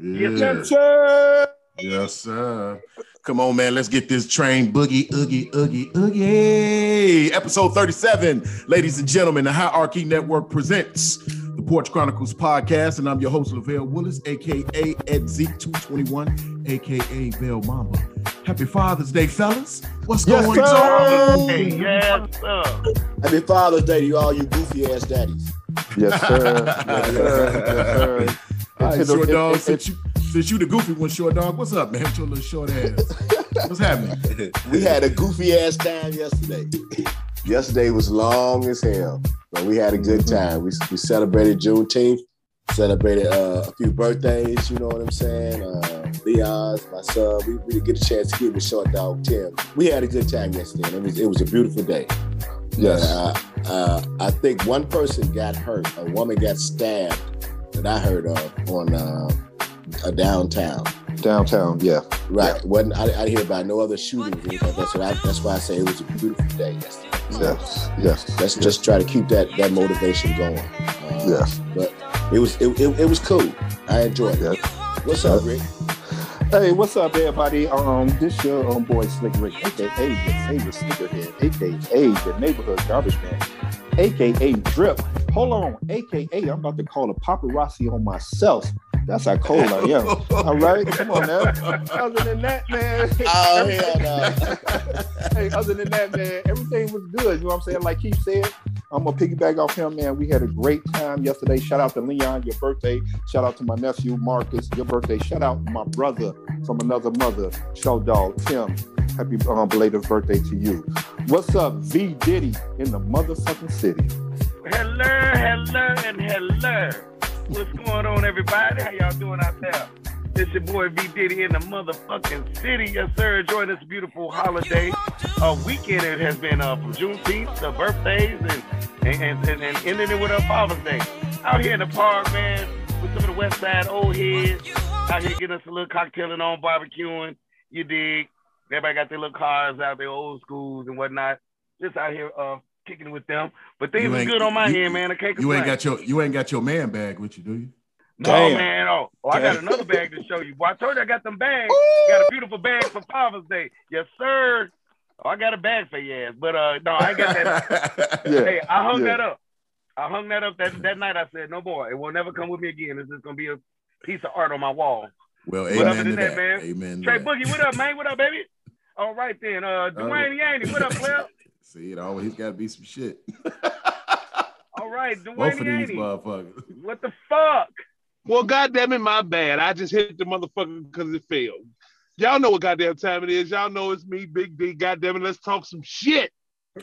Yes, sir. Yes, sir. Come on, man. Let's get this train boogie, oogie, oogie, oogie. Episode 37, ladies and gentlemen, the Hierarchy Network presents the Porch Chronicles podcast, and I'm your host, Lavelle Willis, aka Ed Zeke221, aka Bell Mamba. Happy Father's Day, fellas. What's Yes, going sir. on? Hey, yes, sir. Happy Father's Day to you all you goofy ass daddies. Yes, sir. Yes, sir. Yes, sir. All right, Into short dog, it- it- since you since you the goofy one, short dog, what's up, man? With your little short ass. What's happening? We had a goofy ass time yesterday. yesterday was long as hell, but we had a good time. We, we celebrated Juneteenth, celebrated uh, a few birthdays, you know what I'm saying? Uh, Leon's, my son. We, we didn't get a chance to give him short dog Tim. We had a good time yesterday. and It was, it was a beautiful day. Yes. Uh, uh, I think one person got hurt. A woman got stabbed that I heard of on uh, a downtown. Downtown. Yeah. Right. Wasn't I, I didn't hear about no other shootings. like that. So I, that's why I say it was a beautiful day yesterday. So Yes. Yes. let's just try to keep that that motivation going. Uh, Yes. But it was it, it, it was cool. I enjoyed it. Yes. What's up, Rick? Hey, what's up, everybody? Um, this your um boy Slick Rick, aka your favorite sneakerhead, aka the neighborhood garbage man, aka Drip. Hold on, aka I'm about to call a paparazzi on myself. That's how cold yeah. All right, come on now. Other than that, man. Oh hell no. hey, other than that, man, everything was good. You know what I'm saying? Like Keith said, I'm gonna piggyback off him, man. We had a great time yesterday. Shout out to Leon, your birthday. Shout out to my nephew Marcus, your birthday. Shout out to my brother from another mother, Show Dog Tim. Happy um, belated birthday to you. What's up, V Diddy in the motherfucking city? Hello, hello, and hello. What's going on, everybody? How y'all doing out there? It's your boy V Diddy in the motherfucking city. Yes, sir. Enjoying this beautiful holiday uh, weekend. It has been uh, from Juneteenth to birthdays and and, and, and, and ending it with a Father's Day. Out here in the park, man, with some of the West Side old heads. Out here getting us a little cocktailing on, barbecuing. You dig? Everybody got their little cars out, their old schools and whatnot. Just out here uh, kicking with them. But things You are good on my you- end, man. I can't You ain't got your you ain't got your man bag with you, do you? No, Damn. man. Oh, oh I got another bag to show you. Boy, I told you I got them bags. Got a beautiful bag for Father's Day. Yes, sir. Oh, I got a bag for your ass. But uh no, I ain't got that. Yeah. hey, I hung yeah. that up. I hung that up that, that night. I said, no more. It will never come with me again. It's just gonna be a piece of art on my wall. Well, What other amen to that. that, man? Amen. Trey that. Boogie, what up, man? What up, baby? All right then. Uh Dwayne Yaney, what up, player? See, it always got to be some shit. All right, Both of these motherfuckers. What the fuck? Well, goddamn it, my bad. I just hit the motherfucker because it failed. Y'all know what goddamn time it is. Y'all know it's me, Big D. Goddamn it, let's talk some shit.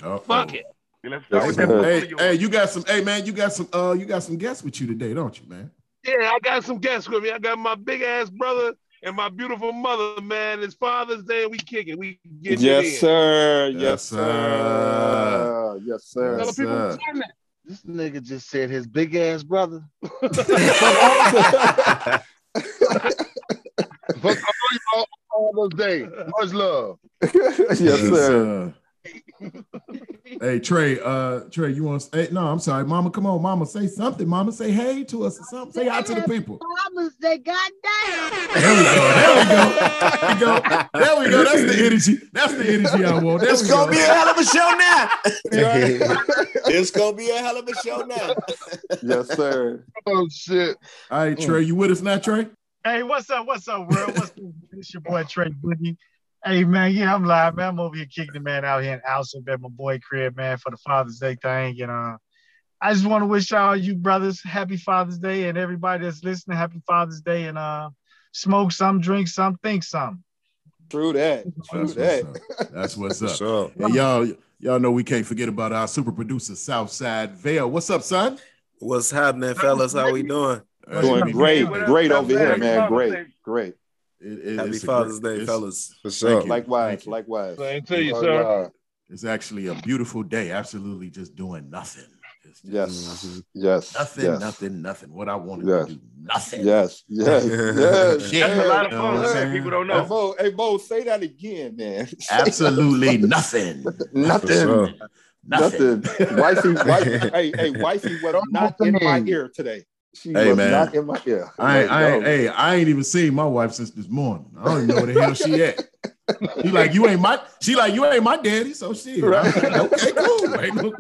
Oh, Fuck it. Let's start with that sir. one Hey, hey, you got some. Hey, man, you got some. Uh, you got some guests with you today, don't you, man? Yeah, I got some guests with me. I got my big ass brother and my beautiful mother, man. It's Father's Day and we kicking. We get Yes, it in. sir. Yes, Yes, sir. sir. Yes, sir. Yes, sir. what's on that. This nigga just said his big ass brother. Fuck all Father's Day. Much love. yes, sir. Hey, Trey. Uh, Trey, you want? to Hey, no, I'm sorry, Mama. Come on, Mama. Say something, Mama. Say hey to us or something. Say hi to the people. Father's Day, goddamn. There we go. There we go. There we go. There we go. That's the energy. That's the energy I want. There It's gonna go. be a hell of a show now. it's gonna be a hell of a show now. yes, sir. Oh shit. All right, Trey. You with us now, Trey? Hey, what's up? What's up, world? What's up? It's your boy Trey Boogie. Hey man, yeah, I'm live, man. I'm over here kicking the man out here in Alsop at my boy crib, man, for the Father's Day thing. And uh I just want to wish all you brothers happy Father's Day and everybody that's listening, happy Father's Day and uh smoke some, drink some, think some. True that. True That's that. what's up. That's what's up. Sure. And y'all, y'all know we can't forget about our super producer, Southside Vale. What's up, son? What's happening, fellas? How we doing? Doing great, great over here, man. Great, great. It- it- Happy Father's great- Day, fellas. Thank For sure. you. Likewise, Thank you. likewise. Same to you, Oh, sir. It's actually a beautiful day. Absolutely, just doing nothing. Just, just Yes, mm-hmm. yes, nothing, yes, nothing, nothing. What I wanted Yes. to do, nothing. yes, yes, yes. Shit. That's a lot of You know fun what I'm that saying? people don't Hey, know. Bo, hey, Bo, say that again, man. Absolutely nothing. nothing. Nothing. Nothing. Wifey, wifey, hey, hey, wifey was not in my ear today. She Hey, was man. not in my yeah. I ain't, Like, I ain't, no. hey, I ain't even seen my wife since this morning. I don't even know where the hell she at. She like, you ain't my, she like, you ain't my daddy. So shit. Right. okay, cool. Ain't no-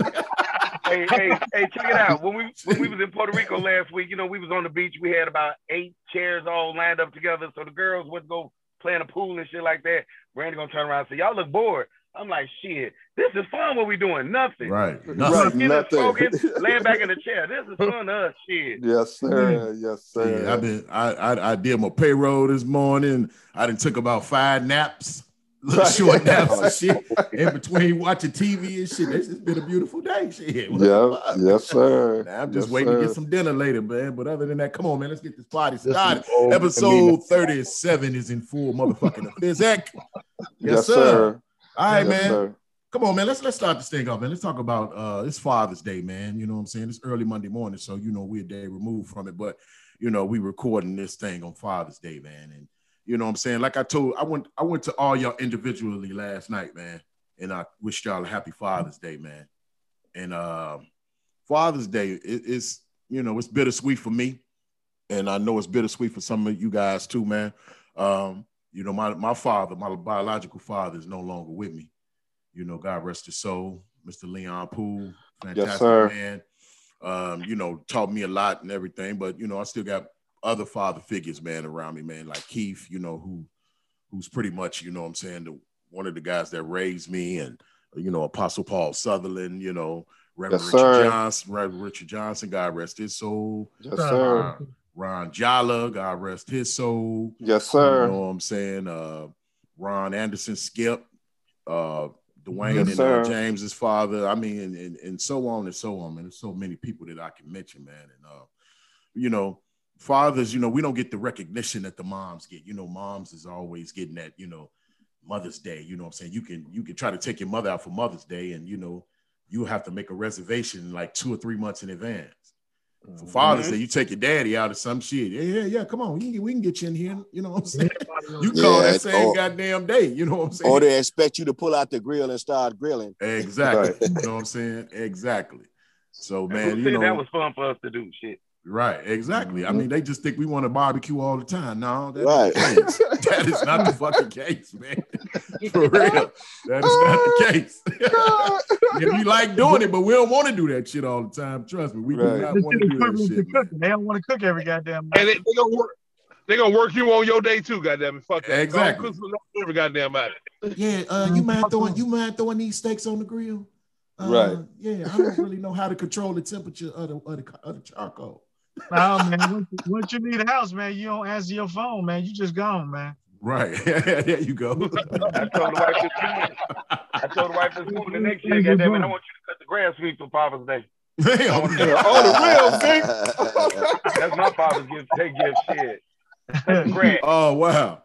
hey, hey, hey, check it out. When we when we was in Puerto Rico last week, you know, we was on the beach. We had about eight chairs all lined up together. So the girls went to go play in the pool and shit like that. Randy gonna turn around and say, Y'all look bored. I'm like, shit, this is fun what we doing. Nothing. Right. Right. Nothing. Getting us nothing. smoking, laying back in the chair. This is fun to us. Shit. Yes, sir. Yes, sir. Yeah, I've been I, I I did my payroll this morning. I done took about five naps, little short naps and shit. In between watching TV and shit. This has been a beautiful day. Shit. Yeah, yes, sir. Now, I'm just Yes, waiting to get some dinner later, man. But other than that, come on, man. Let's get this party started. old Episode 37 is in full motherfucking physics. Yes, sir. All right, Yes, man. sir. Come on, man. Let's let's start this thing off, man. Let's talk about uh it's Father's Day, man. You know what I'm saying? It's early Monday morning, so you know we're a day removed from it, but you know, we recording this thing on Father's Day, man. And you know what I'm saying? Like I told, I went I went to all y'all individually last night, man. And I wished y'all a happy Father's Day, man. And um Father's Day it, it's you know it's bittersweet for me, and I know it's bittersweet for some of you guys too, man. Um, you know, my my father, my biological father, is no longer with me. You know, God rest his soul, Mr. Leon Poole, fantastic sir. man. Um, you know, taught me a lot and everything, but you know, I still got other father figures, man, around me, man, like Keith, you know, who who's pretty much, you know what I'm saying, the, one of the guys that raised me and you know, Apostle Paul Sutherland, you know, Reverend Yes, Richard. Johnson, Reverend Richard Johnson, God rest his soul. Yes, sir. Ron, Ron Jala, God rest his soul. Yes, sir. You know what I'm saying? Uh, Ron Anderson, Skip, uh, Dwayne Yes, and uh, James's father. I mean, and, and, and so on and so on, And There's so many people that I can mention, man. And, uh, you know, fathers, you know, we don't get the recognition that the moms get. You know, moms is always getting that, you know, Mother's Day. You know what I'm saying? You can you can try to take your mother out for Mother's Day and, you know, you have to make a reservation like two or three months in advance. For mm-hmm. Father's Day, you take your daddy out of some shit. Yeah, yeah, yeah. Come on, we can, we can get you in here. You know what I'm saying? You call Yeah, that same or- goddamn day. You know what I'm saying? Or they expect you to pull out the grill and start grilling. exactly. Right. You know what I'm saying? Exactly. So man, you know that was fun for us to do? Shit. Right. Exactly. I mean, they just think we want to barbecue all the time. No, that Right. ain't that is not the fucking case, man. For real, that is not the case. and we like doing it, but we don't want to do that shit all the time. Trust me, we Right. do not want to do that shit. man. They don't want to cook every goddamn And they, they gonna work. They gonna work you on your day too. Goddamn it, fuck that. Exactly. Cook every goddamn body. Yeah, uh, you mind throwing you mind throwing these steaks on the grill? Uh, Right. Yeah, I don't really know how to control the temperature of the of the, of the charcoal. Oh man, once, once you leave the house, man, you don't answer your phone, man. You just gone, man. Right. there you go. I told the wife this morning. I told the wife this morning the next year, goddamn it, I want you to cut the grass for me for Father's Day. Oh, damn. Oh, the real thing. That's my father's gift. They give shit. Cut the. Oh wow.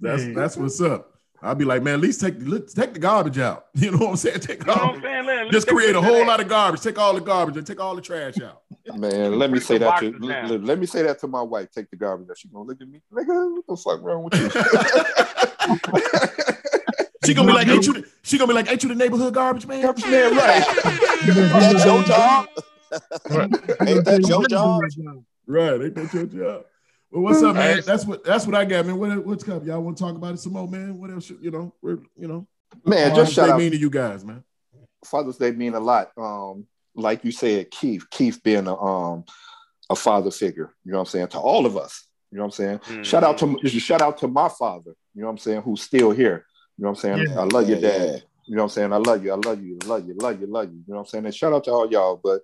That's that's what's up. I'd be like, man, at least take the let- take the garbage out. You know what I'm saying? Take You know what I'm all, saying? Just take create a whole and lot of garbage. Take all the garbage and take all the trash out. Man, let me say that to boxes down. let, let me say that to my wife. Take the garbage out. She gonna look at me, nigga. What the fuck wrong with you? She gonna be like, ain't you? The, she gonna be like, ain't you the neighborhood garbage man? Garbage man, right? That's your job. Ain't that your job? Right. Ain't that your job? Well, what's up, man? Right. That's what that's what I got, man. What, what's up? Y'all want to talk about it some more, man? What else? You know, we're you know, Man, just shout out. mean to you guys, man. Father's Day mean a lot. Um, like you said, Keith, Keith being a um a father figure, you know what I'm saying, to all of us. You know what I'm saying? Shout out to shout out to my father, you know what I'm saying, who's still here. You know what I'm saying? Yeah. I love you, Yeah, dad. yeah. You know what I'm saying? I love you, I love you, I love you, love you, love you. You know what I'm saying? And shout out to all y'all. But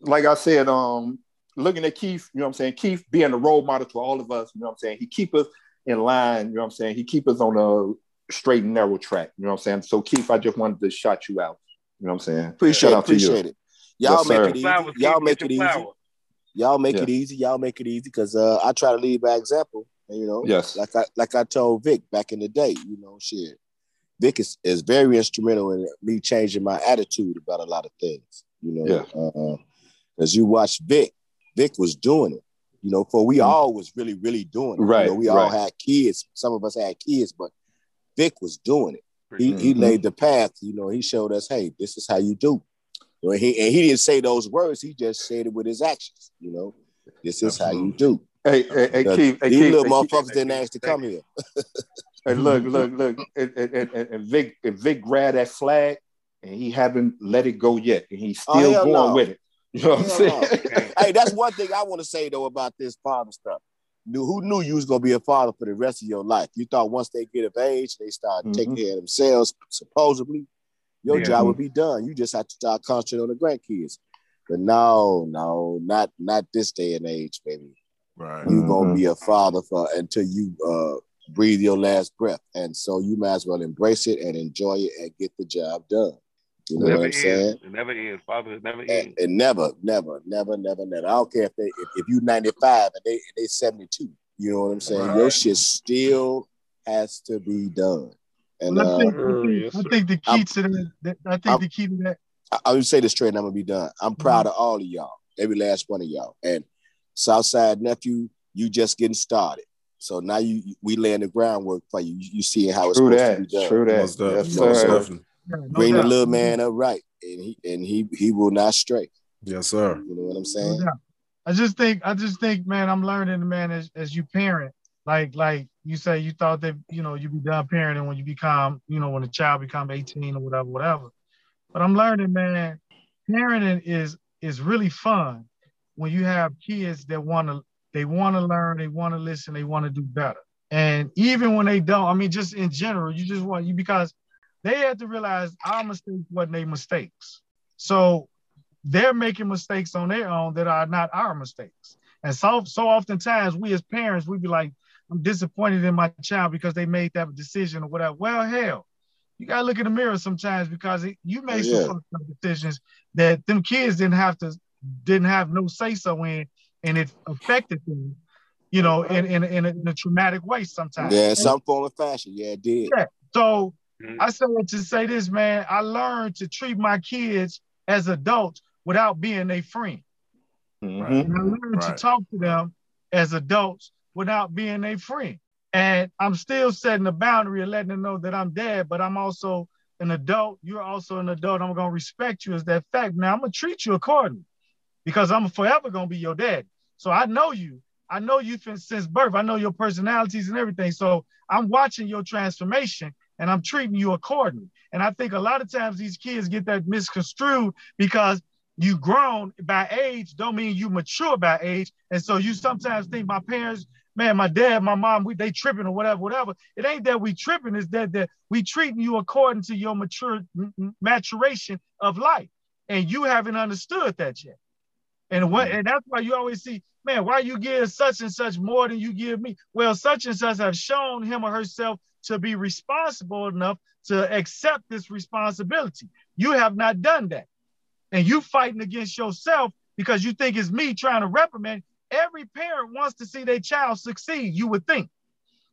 like I said, um, looking at Keith, you know what I'm saying? Keith being a role model to all of us, you know what I'm saying? He keep us in line, you know what I'm saying? He keep us on a straight and narrow track, you know what I'm saying? So Keith, I just wanted to shout you out. You know what I'm saying? Appreciate Shout it. out to you. It. Y'all Yes, sir. make it easy. Flowers, Y'all make it easy. Y'all make Yeah. it easy. Y'all make it easy because uh, I try to lead by example. You know, Yes. like I like I told Vic back in the day. You know, shit. Vic is, is very instrumental in me changing my attitude about a lot of things. You know, Yeah. uh, as you watch Vic, Vic was doing it. You know, for we Mhm. all was really, really doing it. Right, You know, we all had kids. Some of us had kids, but Vic was doing it. He, he Mhm. laid the path. You know, he showed us, hey, this is how you do. You know, he, and he didn't say those words. He just said it with his actions. You know, This is how you do. Hey, hey, hey, Uh, Keith, These Keith, little hey, Keith, motherfuckers didn't ask to come here. hey, look, look, look, and, and, and, and Vic, and Vic grabbed that flag, and he haven't let it go yet, and he's Oh, still hell going no. with it. You know what I'm saying? no. hey, that's one thing I want to say though about this father stuff. Knew who knew you was gonna be a father for the rest of your life? You thought once they get of age, they start taking Mhm. care of themselves, supposedly, your Yeah. job would be done. You just have to start concentrating on the grandkids. But no, no, not not this day and age, baby. Right. You're gonna Mhm. be a father for until you uh, breathe your last breath, and so you might as well embrace it and enjoy it and get the job done. You know never what I'm saying? ends. It never ends. Fatherhood never and, ends. and never, never, never, never, never. I don't care if they if, if you 95 and they and they 72. You know what I'm saying? Your shit still has to be done. And Well, I uh, think, I Uh, think, yes, I think the key I'm- to that, that I think I'm- the key to that I, I would say this straight and I'm gonna be done. I'm proud of all of y'all, every last one of y'all. And Southside nephew, you just getting started. So now you we laying the groundwork for you. You, you see how it's True supposed that. to be done. True that. Most definitely. Yes, Most sir. definitely. Yeah, no Bring the little man up right, and he and he he will not stray. Yes, sir. You know what I'm saying? doubt. I just think I just think, man, I'm learning, man, as as you parent, like like you say, you thought that you know you'd be done parenting when you become, you know, when a child become 18 or whatever, whatever. But I'm learning, man, parenting is is really fun when you have kids that want to they want to learn, they want to listen, they want to do better. And even when they don't, I mean, just in general, you just want you because they have to realize our mistakes wasn't their mistakes. So they're making mistakes on their own that are not our mistakes. And so so oftentimes we as parents, we be like, I'm disappointed in my child because they made that decision or whatever. Well, hell, you gotta look in the mirror sometimes because it, you made Yeah. some decisions that them kids didn't have to didn't have no say so in, and it affected them, you know, in in, in, a, in a traumatic way sometimes. Yeah, some form of fashion. Yeah, it did. Yeah. So Mhm. I said it to say this, man. I learned to treat my kids as adults without being their friend. Mhm. And I learned to talk to them as adults without being a friend. And I'm still setting a boundary and letting them know that I'm dead, but I'm also an adult. You're also an adult. I'm gonna respect you as that fact. Now I'm gonna treat you accordingly because I'm forever gonna be your dad. So I know you. I know you since birth. I know your personalities and everything. So I'm watching your transformation and I'm treating you accordingly. And I think a lot of times these kids get that misconstrued because you grown by age don't mean you mature by age. And so you sometimes think my parents, man, my dad, my mom, we they tripping or whatever, whatever. It ain't that we tripping, it's that that we treating you according to your mature maturation of life. And you haven't understood that yet. And what mm. and that's why you always see, man, why you give such and such more than you give me? Well, such and such have shown him or herself to be responsible enough to accept this responsibility. You have not done that and you fighting against yourself because you think it's me trying to reprimand. Every parent wants to see their child succeed, you would think.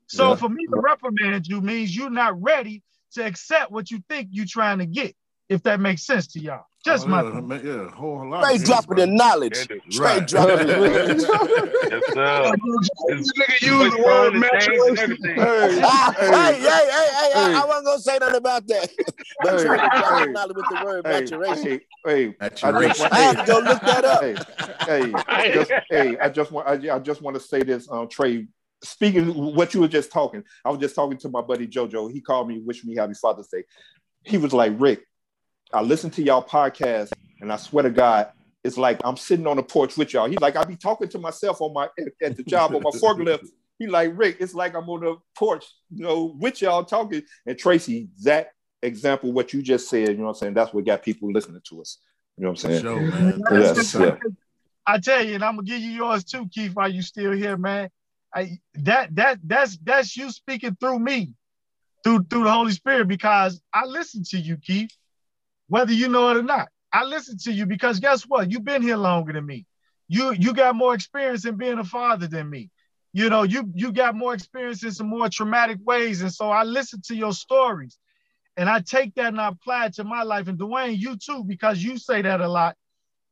So Yeah. for me to reprimand you means you're not ready to accept what you think you're trying to get, if that makes sense to y'all. Just Oh, my yeah, thought. man, yeah, whole lot. Straight dropping the knowledge. Straight Right. dropping Yes, sir. This nigga You use the word the things and maturation. everything. Hey, Ah, hey, hey, hey, hey, I, Hey. I wasn't gonna say nothing about that. But Hey, straight dropping hey. knowledge with the word hey, maturation. hey, hey, I just Maturation. want, I had to go look that up. hey, hey, I just, hey, I just want, I, I just want to say this, um, Trey. Speaking what you were just talking, I was just talking to my buddy JoJo. He called me, wish me happy Father's Day. He was like, Rick, I listen to y'all podcast, and I swear to God, it's like I'm sitting on the porch with y'all. He's like, I be talking to myself on my at, at the job on my forklift. He like, Rick, it's like I'm on the porch, you know, with y'all talking. And Tracy, that example, what you just said, you know what I'm saying? That's what got people listening to us. You know what I'm saying? Show, man. Yes, yeah. I tell you, and I'm gonna give you yours too, Keith, while you still here, man. I that that that's that's you speaking through me, through through the Holy Spirit, because I listen to you, Keith, whether you know it or not. I listen to you because guess what? You've been here longer than me. You you got more experience in being a father than me. You know, you you got more experience in some more traumatic ways. And so I listen to your stories and I take that and I apply it to my life. And Dwayne, you too, because you say that a lot.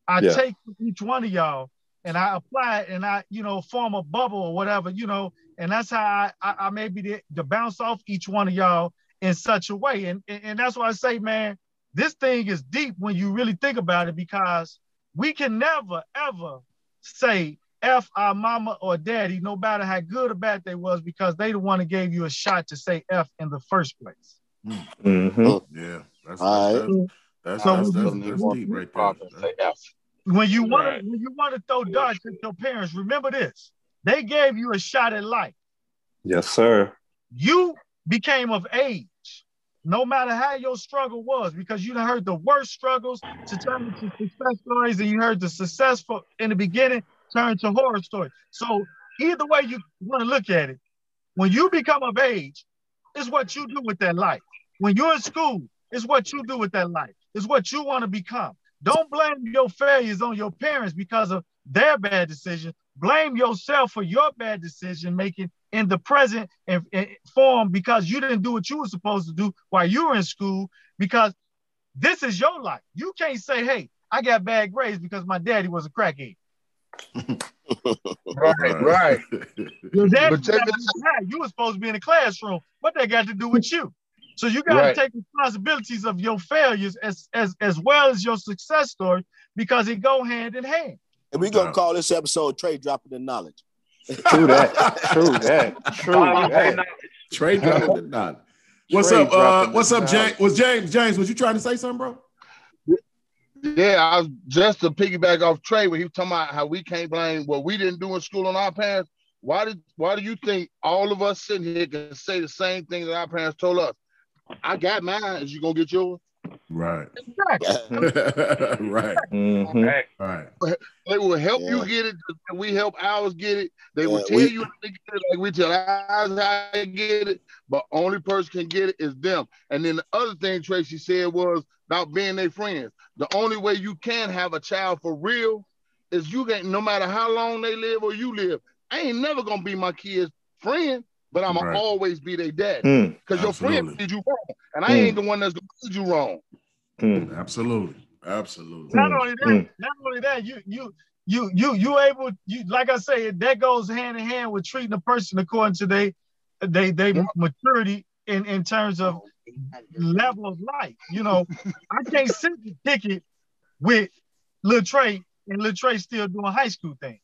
I Yeah. take each one of y'all and I apply it and I, you know, form a bubble or whatever, you know, and that's how I, I, I maybe to, to bounce off each one of y'all in such a way. And, and, and that's why I say, man, this thing is deep when you really think about it because we can never, ever say F our mama or daddy, no matter how good or bad they was, because they the one that gave you a shot to say F in the first place. Mhm. Yeah, that's All that's, right. that's, So that's, when that's, you- that's when deep you- right there. Say F. When you want Right. to when you want to throw darts at your parents, remember this. They gave you a shot at life. Yes, sir. You became of age, no matter how your struggle was, because you heard the worst struggles to turn into success stories, and you heard the successful in the beginning turn to horror stories. So either way you want to look at it, when you become of age, it's what you do with that life. When you're in school, it's what you do with that life. It's what you want to become. Don't blame your failures on your parents because of their bad decision. Blame yourself for your bad decision making in the present and, and form because you didn't do what you were supposed to do while you were in school. Because this is your life. You can't say, "Hey, I got bad grades because my daddy was a crackhead." Right, right. Your daddy But check got you were supposed to be in the classroom. What that got to do with you? So you got to Right. take responsibilities of your failures as as as well as your success story because it go hand in hand. And we're gonna call this episode "Trey dropping the knowledge. True that. True that. True that. that. Trey dropping the knowledge. What's Trey up? Uh, what's up, knowledge. James? Was James? James, was you trying to say something, bro? Yeah, I was just to piggyback off Trey when he was talking about how we can't blame what we didn't do in school on our parents. Why did why do you think all of us sitting here can say the same thing that our parents told us? I got mine. Is you gonna get yours? Right. Exactly. right. Mhm. Hey, Right. They will help you get it. We help ours get it. They will tell we- you how to get it like we tell ours how to get it. But only person can get it is them. And then the other thing Tracy said was about being their friends. The only way you can have a child for real is you can no matter how long they live or you live. I ain't never gonna be my kid's friend, but I'm gonna Right. always be their dad. Mm. Because your friend did you wrong. And I Mm. ain't the one that's gonna lead you wrong. Mm. Absolutely. Absolutely. Not Mm, only that, mm. not only that, you you you you you able you like I say that goes hand in hand with treating a person according to they they they Yeah. maturity in in terms of level of life. You know, I can't sit and kick it with Lil Trey and Lil Trey still doing high school things.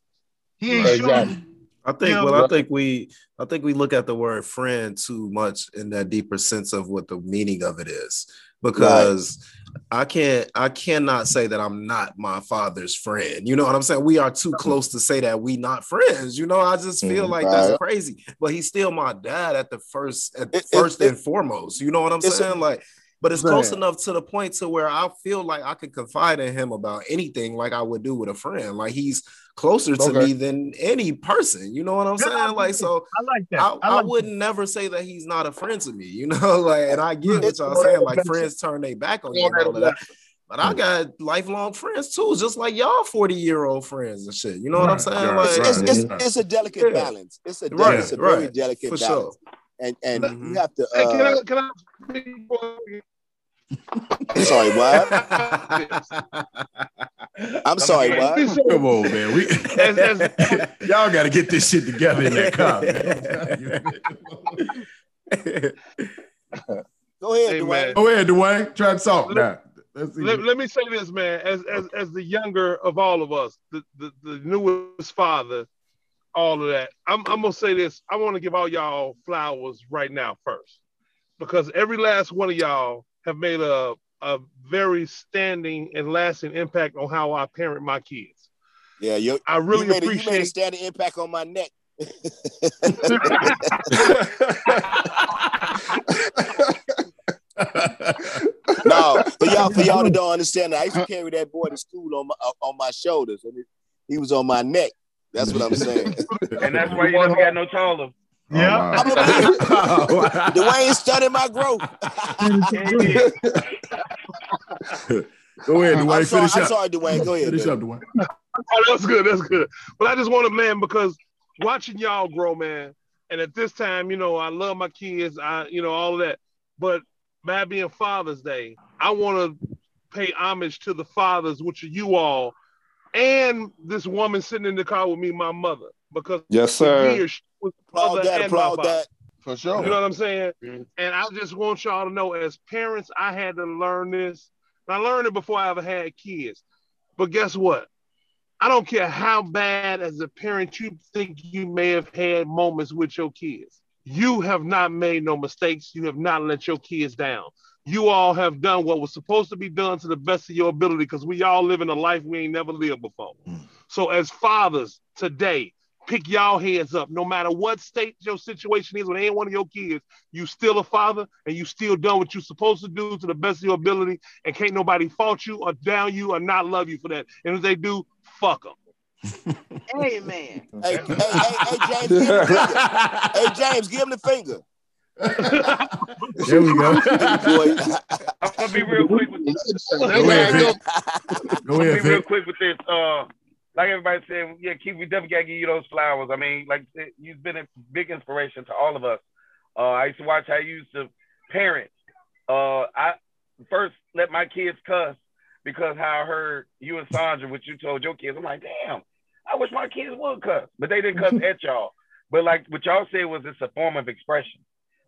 He ain't Right, showing exactly. I think Yeah, well, I think we I think we look at the word friend too much in that deeper sense of what the meaning of it is. Because I can't I cannot say that I'm not my father's friend. You know what I'm saying? We are too close to say that we not friends. You know, I just feel Mhm. like that's crazy. But he's still my dad at the first at It- it- first it- and foremost. You know what I'm it's a- saying? like but it's close enough to the point to where I feel like I can confide in him about anything like I would do with a friend. Like he's closer to me than any person. You know what I'm Good saying? Like so I like that. I, I, I wouldn't never say that he's not a friend to me, you know. Like, and I get what It's- y'all saying. Like, friends turn their back on you and all of that. But I got lifelong friends too, just like y'all 40 year old friends and shit. You know what I'm saying? right, like, It's, it's, it's, it's a delicate Yeah. balance. It's a, de- Right, it's a very delicate for balance. sure. And and Mhm. you have to. Hey, can Uh, I can I speak for I'm sorry, what? I'm sorry, what? Come on, man. We As- as- y'all got to get this shit together in that car. Go ahead, Hey, Dwayne. man. Go ahead, Dwayne. Try to talk now. Let's see. let, let me say this, man. As as as the younger of all of us, the, the, the newest father, all of that. I'm I'm gonna say this. I want to give all y'all flowers right now first, because every last one of y'all have made a a very standing and lasting impact on how I parent my kids. Yeah, you, I really you, made a, you made a standing impact on my neck. no, for y'all, for y'all that don't understand, I used to carry that boy to school on my uh, on my shoulders, and it, he was on my neck. That's what I'm saying. and that's why you never got no taller. Yeah. Oh, wow. Dwayne studied my growth. Go ahead, I'm Dwayne. sorry, Finish I'm up. sorry, Dwayne. Go ahead. Finish Dwayne. up, Dwayne. Oh, that's good. That's good. But I just want to, man, because watching y'all grow, man, and at this time, you know, I love my kids, I, you know, all of that. But by being Father's Day, I want to pay homage to the fathers, which are you all, and this woman sitting in the car with me, my mother, because yes, sir. years she was Applaud mother that. and my Applaud father. that. For You know what I'm saying? Mhm. And I just want y'all to know, as parents, I had to learn this. And I learned it before I ever had kids. But guess what? I don't care how bad as a parent you think you may have had moments with your kids. You have not made no mistakes. You have not let your kids down. You all have done what was supposed to be done to the best of your ability because we all live in a life we ain't never lived before. Mm. So, as fathers today, pick y'all heads up. No matter what state your situation is with any one of your kids, you still a father and you still done what you're supposed to do to the best of your ability. And can't nobody fault you or down you or not love you for that. And if they do, fuck them. Amen. Hey, hey, hey, hey, James, give him the finger. Hey, James, give him the finger. There we go. I'm gonna be real quick with this. Go ahead, Vic. Go I'm gonna ahead, be real quick with this. Uh, like everybody said, yeah, Keith, we definitely gotta give you those flowers. I mean, like you've been a big inspiration to all of us. Uh, I used to watch how you used to parent. Uh, I first let my kids cuss because how I heard you and Sandra, what you told your kids. I'm like, damn, I wish my kids would cuss, but they didn't cuss at y'all. But like what y'all said was it's a form of expression,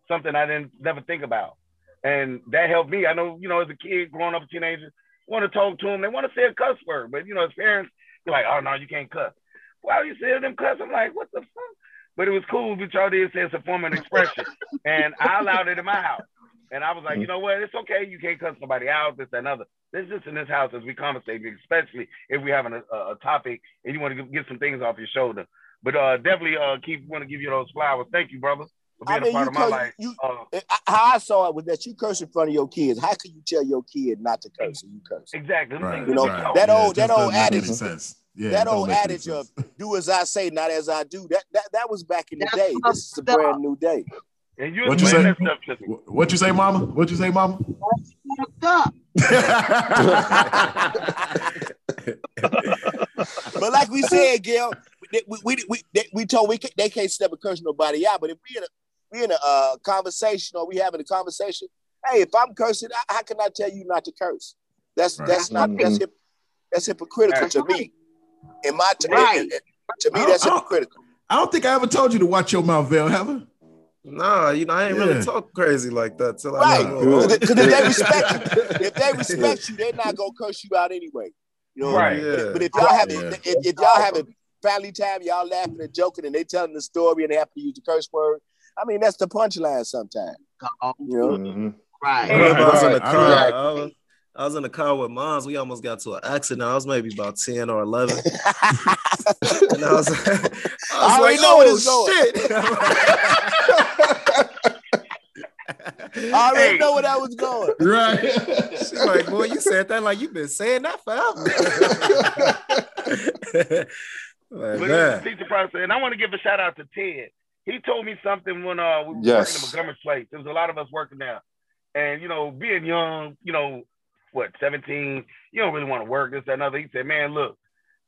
something I didn't never think about, and that helped me. I know, you know, as a kid growing up, a teenager, want to talk to them, they want to say a cuss word, but you know, as parents, like, oh no, you can't cuss. Why are you saying them cuss? I'm like, what the fuck? But it was cool, but y'all did say it's a form of expression, and I allowed it in my house. And I was like, you know what? It's okay. You can't cuss somebody out, this, that, and other. This is in this house as we conversate, especially if we're having a, a, topic and you want to get some things off your shoulder. But uh, definitely, uh, Keith, want to give you those flowers. Thank you, brother, for I mean, a part you of my curse, life. you, Uh, how I saw it was that you curse in front of your kids. How can you tell your kid not to curse and you curse? exactly. Right, You know, right. that old- it just that old doesn't make any adage- sense. Yeah, that old adage of do as I say, not as I do. That that, that was back in the That's day. This is a up. brand new day. And you What you say? that stuff to me. Wh- What you say, Mama? What you say, Mama? But like we said, Gail, we we we, we, they- we told we ca- they can't step and curse nobody out. But if we in a we in a uh, conversation or we having a conversation, hey, if I'm cursing, how- how can I tell you not to curse? That's Right. that's not that's hip, that's hypocritical to me. In my t- Right. to me, that's I hypocritical. I don't think I ever told you to watch your mouth, Vel, have I? Nah, you know, I ain't Yeah. really talk crazy like that till I Right. know. Because if they respect you, if they respect you, they're not gonna curse you out anyway. You know, Right. But, Yeah. but if y'all having Yeah. if, if y'all having family time, y'all laughing and joking, and they telling the story and they have to use the curse word. I mean, that's the punchline sometimes. You know, Mhm. Mm-hmm. I remember I was in the car. right. I was, I was in the car with moms. We almost got to an accident. I was maybe about 10 or 11. And I was, I was I already like, know where oh, this going." shit. I already Hey. know where that was going. Right. She's like, boy, you said that like you've been saying that forever. like, But man. it's a teacher process, and I want to give a shout out to Ted. He told me something when uh we were Yes. working at Montgomery Place. There was a lot of us working there, and you know, being young, you know, what seventeen, you don't really want to work this that, and other. He said, man, look,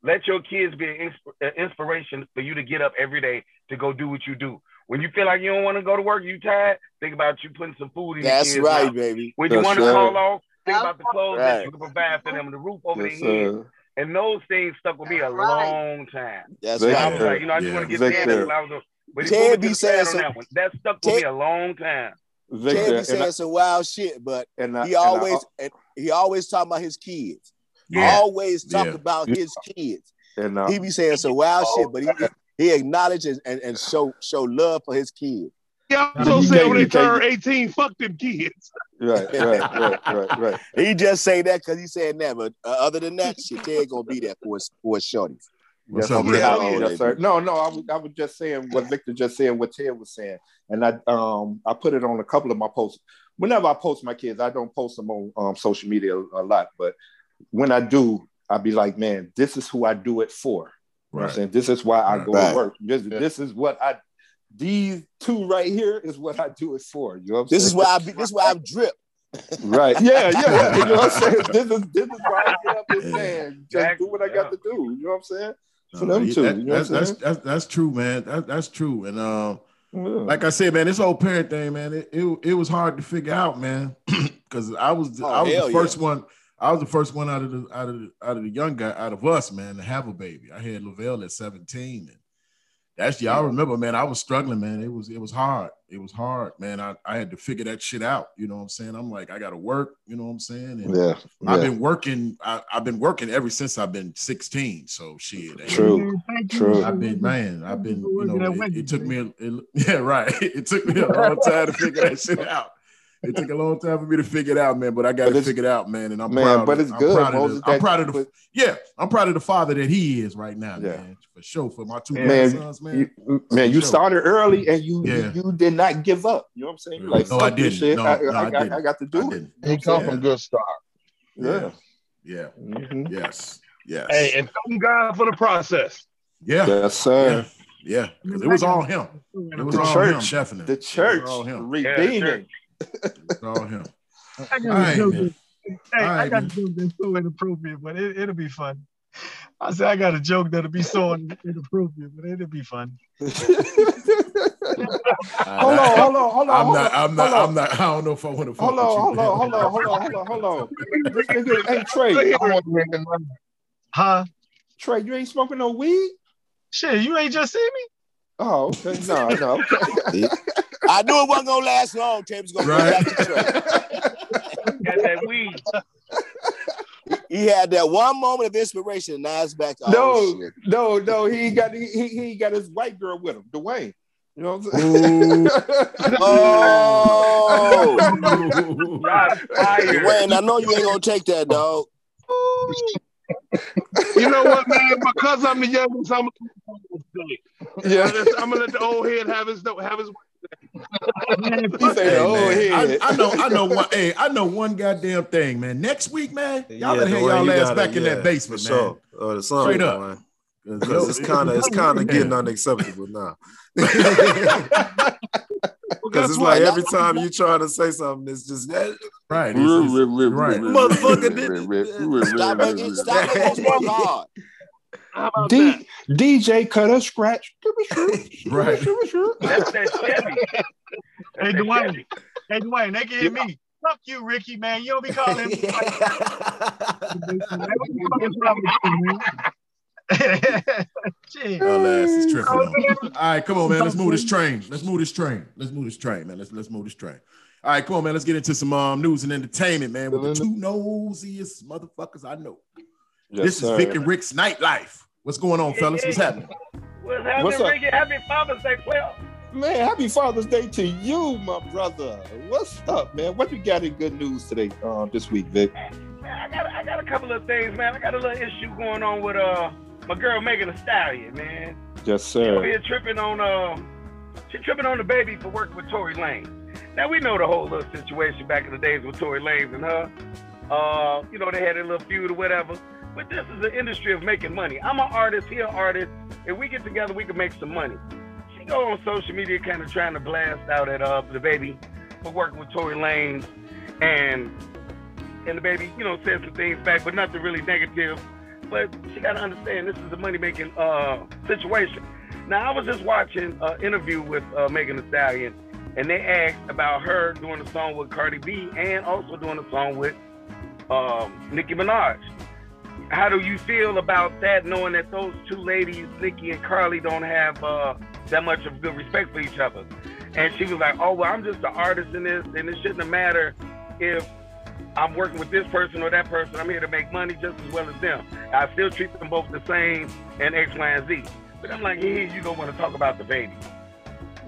let your kids be an insp- inspiration for you to get up every day to go do what you do. When you feel like you don't want to go to work, you tired, think about you putting some food in That's your kids' right, mouth. baby. When you Yes, want to call off, think about the clothes that you can provide for them, and the roof over Yes, their head. And those things stuck with me a Right. long time. That's Victor. I right. was like, you know, I just Yeah. want to get Victor. there. I was doing. But he Ted put me be saying on some- that one. That stuck with Ted- me a long time. Ted Victor, be saying I, some wild shit, but and I, he and I- always and he always talking about his kids. Yeah. Always talk Yeah. about his kids. and, uh, He be saying some wild shit, but he he acknowledges and, and show show love for his kids. He also You said can't- when they you turn 18, fuck them kids. right, right, right, right, right. He just say that because he said that, but uh, other than that, shit, Ted gonna be there for his for his shorties. What's yes, up, sir. Rick? How Yes, sir. No, no, I was, I was just saying what Victor just said, what Ted was saying, and I um I put it on a couple of my posts. Whenever I post my kids, I don't post them on um, social media a lot, but when I do, I be like, man, this is who I do it for. You know I'm Right. saying? This is why I go Right. to work. This, Yeah. this is what I. These two right here is what I do it for. You know what I'm This saying? is why I be. This is why I'm drip. Right. Yeah, yeah. You know what I'm saying? This is this is why I get up and saying, just Exactly, do what I got to do. You know what I'm saying? For them he- two. that- you know that's, that's, that's, that's true, man. That, that's true. And um, Yeah. like I said, man, this whole parent thing, man, it, it, it was hard to figure out, man, because I was Oh, I was the yeah. first one. I was the first one out of the out of the, out of the young guy out of us, man, to have a baby. I had Lavelle at 17, and That's yeah, I remember, man. I was struggling, man. It was it was hard. It was hard, man. I, I had to figure that shit out. You know what I'm saying? I'm like, I gotta work, you know what I'm saying? And Yeah. I've been working, I, I've been working ever since I've been 16. So shit. True. Thank. True. I've been, man, I've been, you know, it, it took me, a, it, yeah, right. It took me a long time to figure that shit out. It took a long time for me to figure it out, man. But I got to figure it out, man. And I'm Man, proud. but of- it's I'm good, Proud of Moses, the, I'm proud of the, but- yeah. I'm proud of the father that he is right now, Yeah. man. For sure, for my two Man, grandsons, man. You, man, you Sure. started early and you, Yeah. you you did not give up. You know what I'm saying? Yeah. Like, No, I fuck this didn't. shit. No, I, no, I, I got, didn't. I got to do it. He come from good start. Yeah. Yeah. Mhm. Yes. Yes. Hey, and thank God for the process. yeah. Yes, Yeah. sir. Yeah. Because it was all him. It was The all church. him, definitely. The It was church all him. redeeming. It was all him. I got All right, joke. man. Hey, All I right, got a joke that's so inappropriate, but it, it'll be fun. I said I got a joke that'll be so inappropriate, but it'll be fun. Hold on, hold on, hold on. I'm hold not. on, I'm not. I'm not. I don't know if I want to. Hold on, hold on, hold on, hold on, hold on, hold on. This nigga, hey Trey, I want to hear the number. Huh? Trey, you ain't smoking no weed? Shit, you ain't just see me? Oh, okay. No, no. Okay. I knew it wasn't gonna last long. Tim was gonna Right. go back to Trey. Got that weed. He had that one moment of inspiration, and now it's back to oh, No, no, no. He got he, he he got his white girl with him, Dwayne. You know what I'm saying? Oh, Shots fired. Wayne, I know you ain't gonna take that, dog. You know what, man? Because I'm the youngest, I'm gonna, yeah. I'm gonna let the old head have his have his. He said, "Oh, I. I know. I know one. Hey, I know one goddamn thing, man. Next week, man, y'all better have Dwayne, y'all ass gotta- back in yeah, that basement, for man. Sure. Or the song, Straight up. man. Because it's kind of it's kind of getting unacceptable now. Because it's like every time you try to say something, it's just eh, right. It's, it's, right. motherfucker did Stop making, stop making D, DJ cut a scratch. Right. That's that Chevy. Hey, That's Dwayne. Hey, Dwayne, they can hear me. Fuck you, Ricky, man. You don't be calling him. Shit. Y'all ass is tripping. All right, come on, man. Let's move this train. Let's move this train. Let's move this train, man. Let's let's move this train. All right, come on, man. Let's get into some um, news and entertainment, man. With the two nosiest motherfuckers I know. this is Vic and Rick's nightlife. What's going on, fellas? What's happening? What's happening, What's up? Ricky? Happy Father's Day, player. Man, happy Father's Day to you, my brother. What's up, man? What you got in good news today, uh, this week, Vic? Man, I got I got a couple of things, man. I got a little issue going on with uh my girl Megan Thee Stallion, man. Yes, She over sir. here tripping on um she tripping on DaBaby for working with Tory Lanez. Now we know the whole little situation back in the days with Tory Lanez and her. Uh, you know, they had a little feud or whatever. But this is an industry of making money. I'm an artist, he an artist. If we get together, we can make some money. She go on social media kind of trying to blast out at uh DaBaby for working with Tory Lanez and and DaBaby, you know, said some things back, but nothing really negative. But she got to understand this is a money making uh, situation. Now, I was just watching an interview with uh, Megan Thee Stallion, and they asked about her doing a song with Cardi B and also doing a song with um, Nicki Minaj. How do you feel about that, knowing that those two ladies, Nicki and Cardi, don't have uh, that much of good respect for each other? And she was like, "Oh well, I'm just an artist in this, and it shouldn't matter if I'm working with this person or that person. I'm here to make money just as well as them. I still treat them both the same and X, Y, and Z. But I'm like, "Hey, you don't want to talk about DaBaby.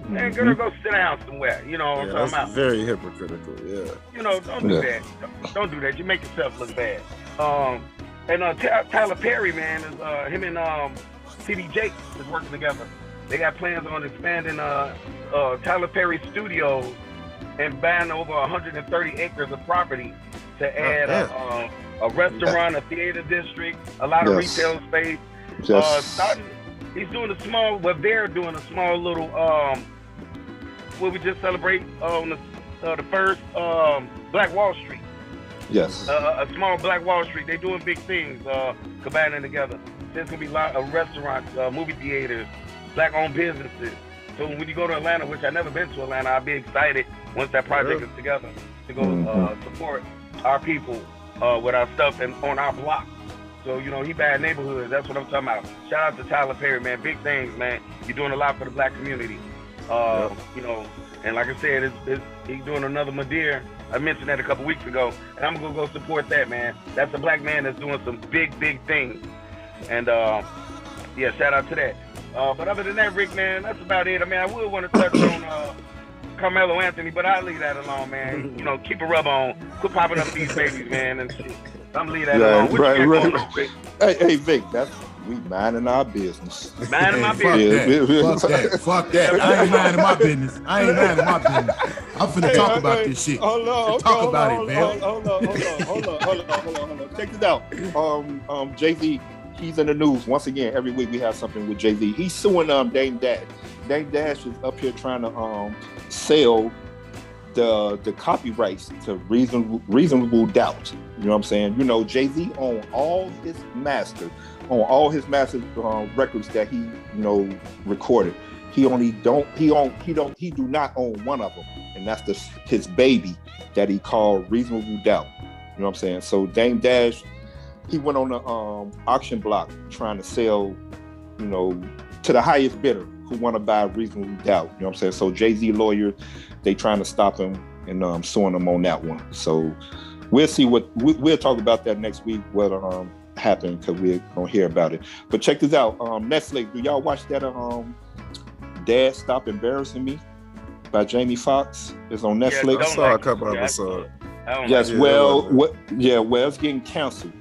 Man, girl, go sit down somewhere. You know what Yeah, I'm talking that's about? very hypocritical. Yeah. You know, don't do Yeah. that. Don't- Don't do that. You make yourself look bad. Um, and uh, Ty- Tyler Perry, man, is uh, him and um, TD Jakes is working together. They got plans on expanding uh, uh, Tyler Perry Studios and buying over 130 acres of property to add a, uh, a restaurant, a theater district, a lot of retail space. Uh, starting, he's doing a small. Well, they're doing a small little. Um, what we just celebrate on the uh, the first um, Black Wall Street. Yes. Uh, a small Black Wall Street. They're doing big things, uh, combining together. There's gonna be a lot of restaurants, uh, movie theaters, black-owned businesses. So when you go to Atlanta, which I've never been to Atlanta, I'll be excited once that project is together to go uh, support our people uh, with our stuff and on our block. So, you know, he bad neighborhoods. That's what I'm talking about. Shout out to Tyler Perry, man. Big things, man. You're doing a lot for the black community. Uh, You know, and like I said, it's, it's, he's doing another Madea. I mentioned that a couple weeks ago, and I'm gonna go support that, man. That's a black man that's doing some big, big things. And uh, yeah, shout out to that. Uh, but other than that, Rick, man, that's about it. I mean, I would want to touch on uh, Carmelo Anthony, but I'll leave that alone, man. You know, keep a rub on. Quit popping up these babies, man, and shit. I'm leave that Yeah, alone. What right, right. Rick? Hey, hey, Vic, that's we minding our business. Minding my fuck business. Yeah, we- we- that. Fuck that. Fuck that. I ain't minding my business. I ain't minding my business. I'm finna Hey, talk hey, about hey, this shit. Hold on, okay, Talk hold about on, it, hold man. on, Hold on, hold on, hold on, hold on, hold on, hold on. Check this out. Um, um, Jay Z, he's in the news once again. Every week we have something with Jay Z. He's suing um Dame Dash. Dame Dash is up here trying to um sell the the copyrights to reasonable reasonable doubt. You know what I'm saying? You know, Jay Z own all his masters, on all his massive uh, records that he you know recorded. He only don't he own he don't he do not own one of them, and that's the his baby that he called Reasonable Doubt. You know what I'm saying? So Dame Dash, he went on the um, auction block trying to sell, you know, to the highest bidder who want to buy Reasonable Doubt. You know what I'm saying? So Jay Z lawyers, they trying to stop him and um, suing him on that one. So we'll see what we, we'll talk about that next week. What um happened because we're gonna hear about it. But check this out, um, Netflix. Do y'all watch that? Um, Dad, stop embarrassing me by Jamie Foxx. It's on Yeah, Netflix. I don't saw a couple it. Yeah, I episodes. I don't Yes, like Yeah, well, yeah. what? Yeah, well, it's getting canceled.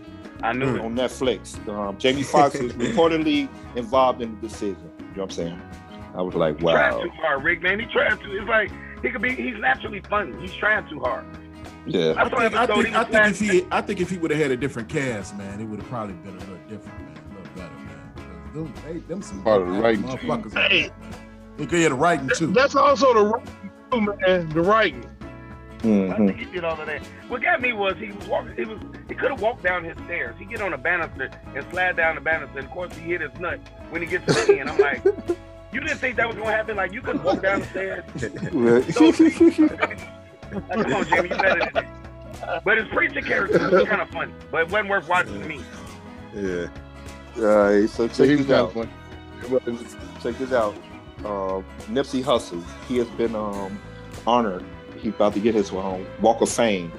I knew it. on Netflix. Um, Jamie Foxx is reportedly involved in the decision. You know what I'm saying? I was like, wow. Trying wow, too hard, Rick, man. he's trying to. It's like he could be. He's naturally funny. He's trying too hard. Yeah. I I think, I think, I think if he, I think if he would have had a different cast, man, it would have probably been a little different, man, a little better, man. 'Cause Them, they, them some Part of the writing motherfuckers. Hey. man. They could hear the writing too. That's also the writing, too, man. The writing. I Mhm. think he did all of that. What got me was he was walking. He was. He could have walked down his stairs. He get on a banister and slide down the banister. And of course, he hit his nut when he gets to the end. I'm like, you didn't think that was gonna happen? Like you could walk down the stairs. Like, come on, Jamie, you better than that. But his preacher character was kind of funny, but it wasn't worth watching to me. Yeah. All right, so So check he this out. kind of. Check this out. Uh, Nipsey Hussle, he has been um, honored. He's about to get his um, Walk of Fame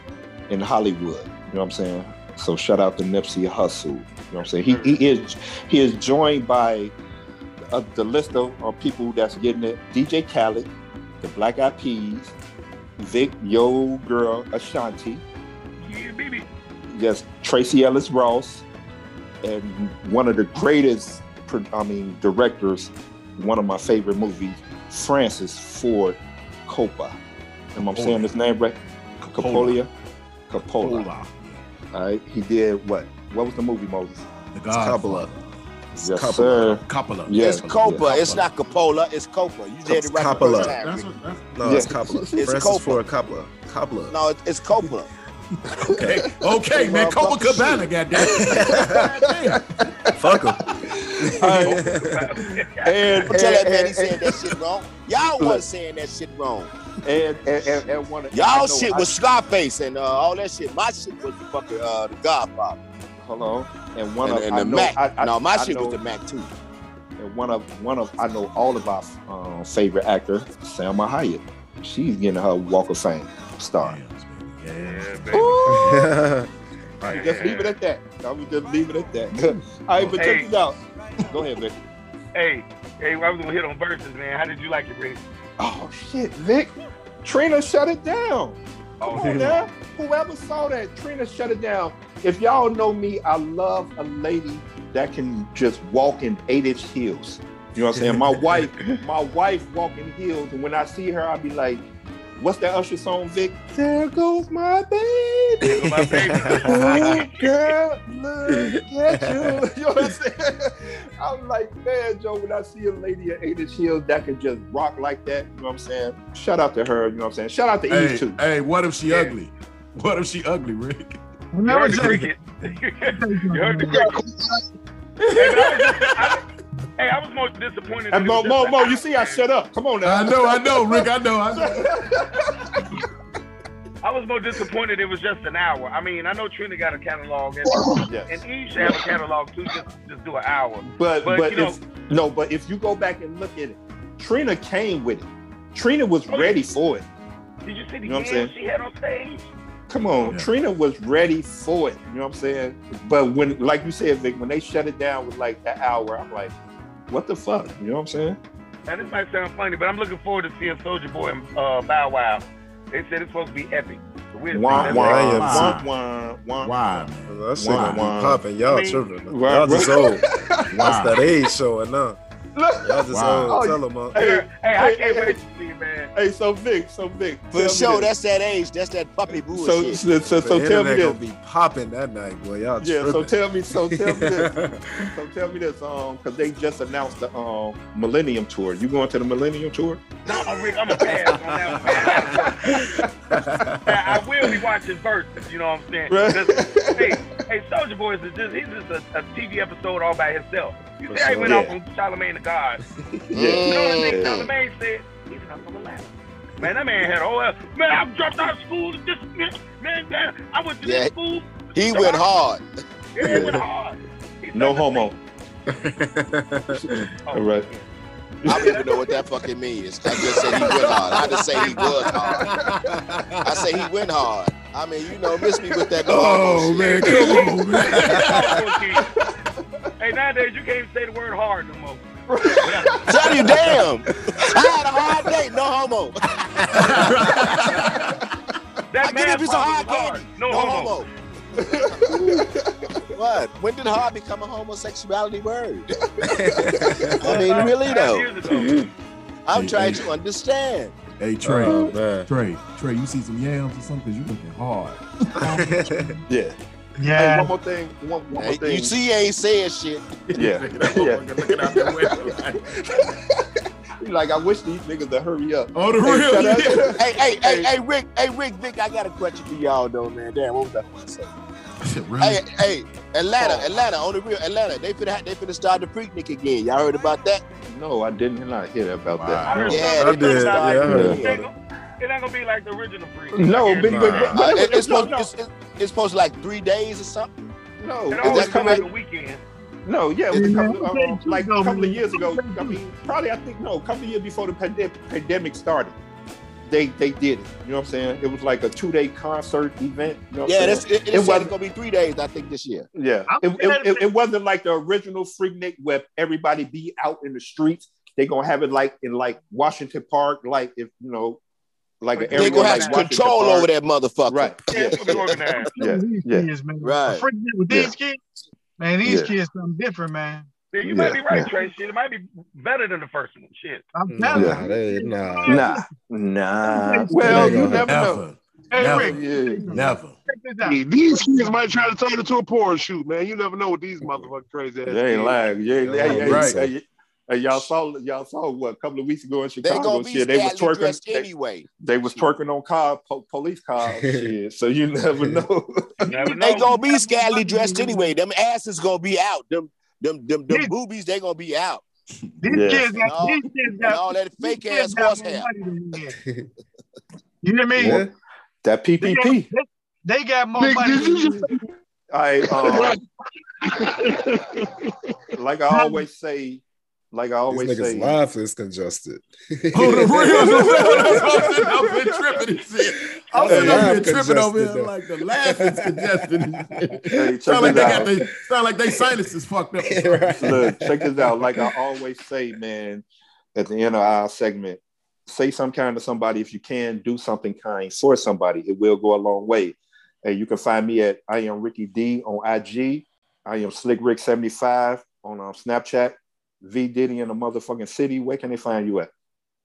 in Hollywood. You know what I'm saying? So shout out to Nipsey Hussle. You know what I'm saying? He, he is he is joined by uh, the list of uh, people that's getting it. DJ Khaled, the Black Eyed Peas, Vic, Yo Girl, Ashanti, Yeah, baby. yes, Tracee Ellis Ross, and one of the greatest, I mean, directors, one of my favorite movies, Francis Ford Coppola. Am I saying his name right? Coppola. Coppola. Coppola. All right, he did what? What was the movie, Moses? The Godfather. Yes, Coppola. sir. Coppola. Yes, It's Copa. yeah. It's not Coppola. It's Copa. You did it right the Coppola. first time. That's what, that's, No, Yeah. it's Coppola. It's Francis Coppola. Ford Coppola. Coppola. No, it's Copa. okay, okay, man. Motherfucker, Copacabana, shit. goddamn. Goddamn. Fuck him. And, But tell that man he and, said that shit wrong. Y'all wasn't saying that shit wrong. and, and, and, and one of- Y'all know shit I- was Scarface and uh, all that shit. My shit was the fucking uh, the Godfather. hold on, and one And, of and I the know, Mac. I, I, no, my I shit know, was the Mac too. and one of one of I know all of our um, favorite actor, Salma Hayek. She's getting her Walk of Fame star. Yeah, baby. I just leave it at that. I would just leave it at that. all right, but check Hey. this out. Go ahead, Vic. Hey, hey, I was gonna hit on Verzuz, man. How did you like it, Rick? Oh shit, Vic. Trina shut it down. Oh, Come Oh, on now. Whoever saw that, Trina shut it down. If y'all know me, I love a lady that can just walk in eight inch heels. You know what I'm saying? My wife, my wife walk in heels, and when I see her, I'll be like, What's that Usher song, Vic? There goes my baby. There go my baby. Oh, girl, look at you. You know what I'm saying? I'm like, man, Joe, when I see a lady at eight inch heels that can just rock like that, you know what I'm saying? Shout out to her, you know what I'm saying? Shout out to Hey, Eve too. hey, what if she Yeah. ugly? What if she ugly, Rick? You Never heard the cricket. you heard the cricket. Hey, I was just- I- hey, I was more disappointed. And Mo, Mo, Mo, you see, I shut up. Come on now. I know, I know, Rick. I know, I know. I was more disappointed it was just an hour. I mean, I know Trina got a catalog, and, Yes. and Eve should have a catalog too. Just just do an hour. But But, but, you know- if no, but if you go back and look at it, Trina came with it. Trina was Oh, yeah. ready for it. Did you see the You know what I'm saying? she had on stage? Come on, Yeah. Trina was ready for it. You know what I'm saying? But when, like you said, Vic, when they shut it down with like that hour, I'm like, what the fuck? You know what I'm saying? And this might sound funny, but I'm looking forward to seeing Soulja Boy and uh, Bow Wow. They said it's supposed to be epic. So we'll see. Wah, That's- wah, Yeah, wah, yeah. wah, wah. Why, man? That shit Wow. gonna be popping. Y'all I mean- tripping. Right, Y'all just right. old. That's Wow. that age showing now. Y'all just Wow. Oh, Tell them, uh, Hey, Hey, I can't wait to see it, man. Hey, so Vic, so Vic. For sure, this. that's that age. That's that puppy so bullshit. so so, the so tell me internet this. gonna be popping that night, boy. Y'all Yeah, so tell me, so tell me this. So tell me this, um, because they just announced the um Millennium Tour. You going to the Millennium Tour? No, Rick, I'm a pass on that one, I will be watching Verzuz, you know what I'm saying? Right. 'Cause, hey, hey, Soulja Boy is just he's just a, a TV episode all by himself. You see how he went Yeah. off on Charlemagne the God. Mm. You know what I think Yeah. Charlemagne said? He's not gonna laugh. Man, that man had a whole man, I dropped out of school this man, man, man, I went to Yeah. this school. He went hard. Yeah, it went hard. He No homo. Oh, All right. I don't even know what that fucking means. I just said he went hard. I just say he was hard. I say he went hard. I mean, you know, miss me with that. Oh man, come on, man. hey, nowadays you can't say the word hard no more. Tell you, damn. I had a hard day. No homo. That I man give you some hard was hard. candy. No, No homo. homo. what? When did hard become a homosexuality word? I mean, really though. I'm trying to understand. Hey Trey, Oh. Trey, Trey, you see some yams or something? Cause you looking hard. Yeah. Hey, Yeah. one more thing. One, one more thing. you see, he ain't saying shit. Yeah. yeah. Looking out the window. like I wish these niggas to hurry up. Oh, the Hey, real. yeah. Hey, hey, hey, hey, Rick, hey, Rick, Vic, I got a question for y'all though, man. Damn, what was I going to say? Really? Hey, hey, Atlanta, Oh. Atlanta, on the real, Atlanta, they finna, they finna start the picnic again. Y'all heard about that? No, I didn't not hear about I that. heard Yeah, they I did. Yeah, I start heard it It again. ain't gonna- it ain't gonna be like the original freak. No, big, Nah. big, Uh, but, it- it's, supposed, no, it's, it's, it's supposed to like three days or something. no, It it's always just come coming. like a weekend. No, yeah, it was a couple, man, um, like a couple of years ago. I mean, probably I think no, a couple of years before the pandemic, pandemic started, they they did it. You know what I'm saying? It was like a two day concert event. You know Yeah, I'm that's, it, it, It wasn't- it's gonna be three days, I think, this year. yeah. It, it, it, it wasn't like the original Freaknik where everybody be out in the streets. They gonna have it like in like Washington Park, like if you know, like They They gonna have Washington control over that motherfucker. Right. Yeah, it's gonna be organized. Yeah. These Yeah. kids, man. Right. The Freaknik with Yeah. these kids, man, these Yeah. kids something different, man. Yeah, you Yeah, might be right, yeah. Trey. Shit, it might be better than the first one. Shit. I'm Nah, telling Yeah. you. they- nah. Nah, nah. Well, you gonna- never know. Never, Hey, Never. Rick, Yeah. never. check this out. Hey, these kids might try to turn it into a porn shoot, man. You never know what these motherfucking crazy ass They ain't kids- lying. Yeah, Yeah, hey, hey, right. Hey, hey, y'all saw y'all saw what a couple of weeks ago in They Chicago. gonna be shit, they was scantily twerking. dressed They, anyway. they was twerking on car po- police cars. shit, so you never know. Never They gonna be scantily dressed anyway. Them asses gonna be out. Them them them, them Yeah. boobies, they gonna be out. These Yeah. kids And all- got these kids got all that fake kids ass horse hair. money than we had. You know what I mean? Yeah. that They got, PPP. they, they got more Nick, money did you than we had. I um, like I always say, like I always These niggas' say, life is congested. Oh, the real. I'm sitting up here tripping and shit. I'm Hey, sitting up here tripping over congested, here though. like the laugh is congested. Hey, check sound like this they out. got they sound like they sinuses fucked up. Right. look, check this out. Like I always say, man, at the end of our segment, say some kind to somebody. If you can, do something kind for somebody. It will go a long way. Hey, you can find me at I am Ricky D on IG. I am Slick Rick 75 on um, Snapchat. V Diddy in the motherfucking city. Where can they find you at?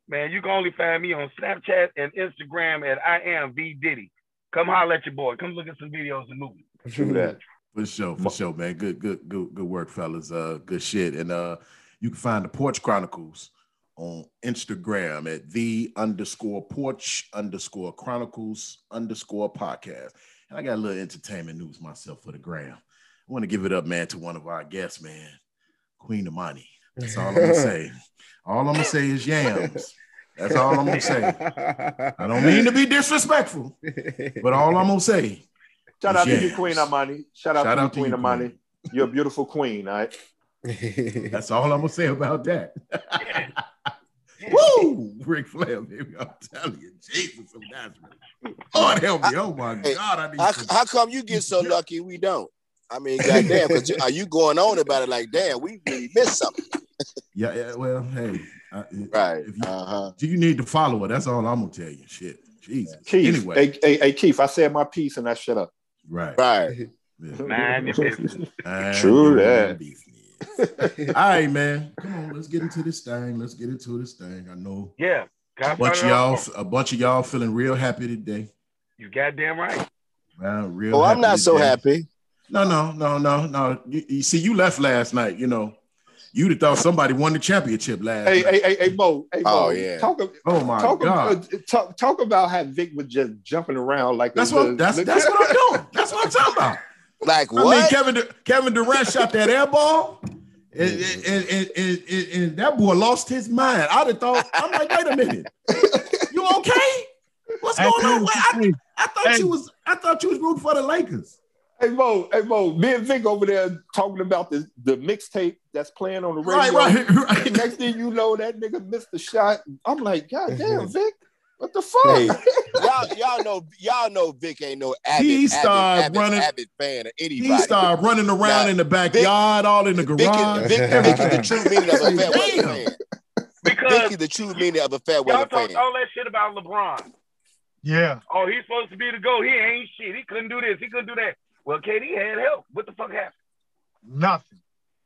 Man, you can only find me on Snapchat and Instagram at I am V Diddy. Come holler at your boy. Come look at some videos and movies. True that. For sure, for sure, man. Good, good, good, good work, fellas. Uh, good shit. And uh, you can find the Porch Chronicles on Instagram at the underscore porch underscore chronicles underscore podcast. And I got a little entertainment news myself for the gram. I want to give it up, man, to one of our guests, man, Queen Amani. That's all I'm gonna say. All I'm gonna say is yams. That's all I'm gonna say. I don't mean to be disrespectful, but all I'm gonna say. Shout out Yes. to you, Queen Amani. Shout out Shout to you, out to Queen you, Amani. Queen. You're a beautiful queen, all right? That's all I'm gonna say about that. Woo! Ric Flair, baby. I'm telling you, Jesus of Nazareth. Lord help me. Oh my Hey, God, I need How, some- how come you get so lucky we don't? I mean, goddamn, because are you going on about it like, damn, we really missed something? Yeah, yeah. Well, hey, I, Right. If you, Uh huh. do you need to follow it? That's all I'm gonna tell you. Shit, Jesus. Keith, Anyway, hey, hey, hey, Keith, I said my piece and I shut up. right. Right. Yeah. Man, your business. True that. business. all right, man. Come on, let's get into this thing. Let's get into this thing. I know Yeah. a bunch of y'all, off. a bunch of y'all feeling real happy today. You goddamn right. Man, real Oh, I'm happy not so happy. No, no, no, no, no. You, you see, you left last night. You know, you'd have thought somebody won the championship last Hey, night. hey, hey, hey, Mo. Hey, Mo. Oh, yeah. Talk, oh my talk, God. ab- uh, talk, talk about how Vic was just jumping around like That's what that's that's what I'm doing. That's what I'm talking about. Like what? I mean. Kevin Du- Kevin Durant shot that air ball, and, and, and, and, and- and that boy lost his mind. I'd have thought, I'm like, wait a minute, you okay? What's going on? Wait, I, I thought you was I thought you was rooting for the Lakers. Hey Mo, hey Mo, me and Vic over there talking about the, the mixtape that's playing on the radio. Right, right, right. Next thing you know, that nigga missed the shot. I'm like, God damn, Vic, what the fuck? Hey, y'all, y'all know, y'all know Vic ain't no avid, He avid, started avid, running- avid fan of anybody. He started running around Nah, in the backyard, all in the garage. is, Vic, Vic is the true meaning of a fair weather Damn. fan. Vic Because is the true meaning of a fair y'all weather talked fan. all that shit about LeBron. Yeah. Oh, he's supposed to be the GOAT. He ain't shit. He couldn't do this. He couldn't do that. Well, KD had help. What the fuck happened? Nothing.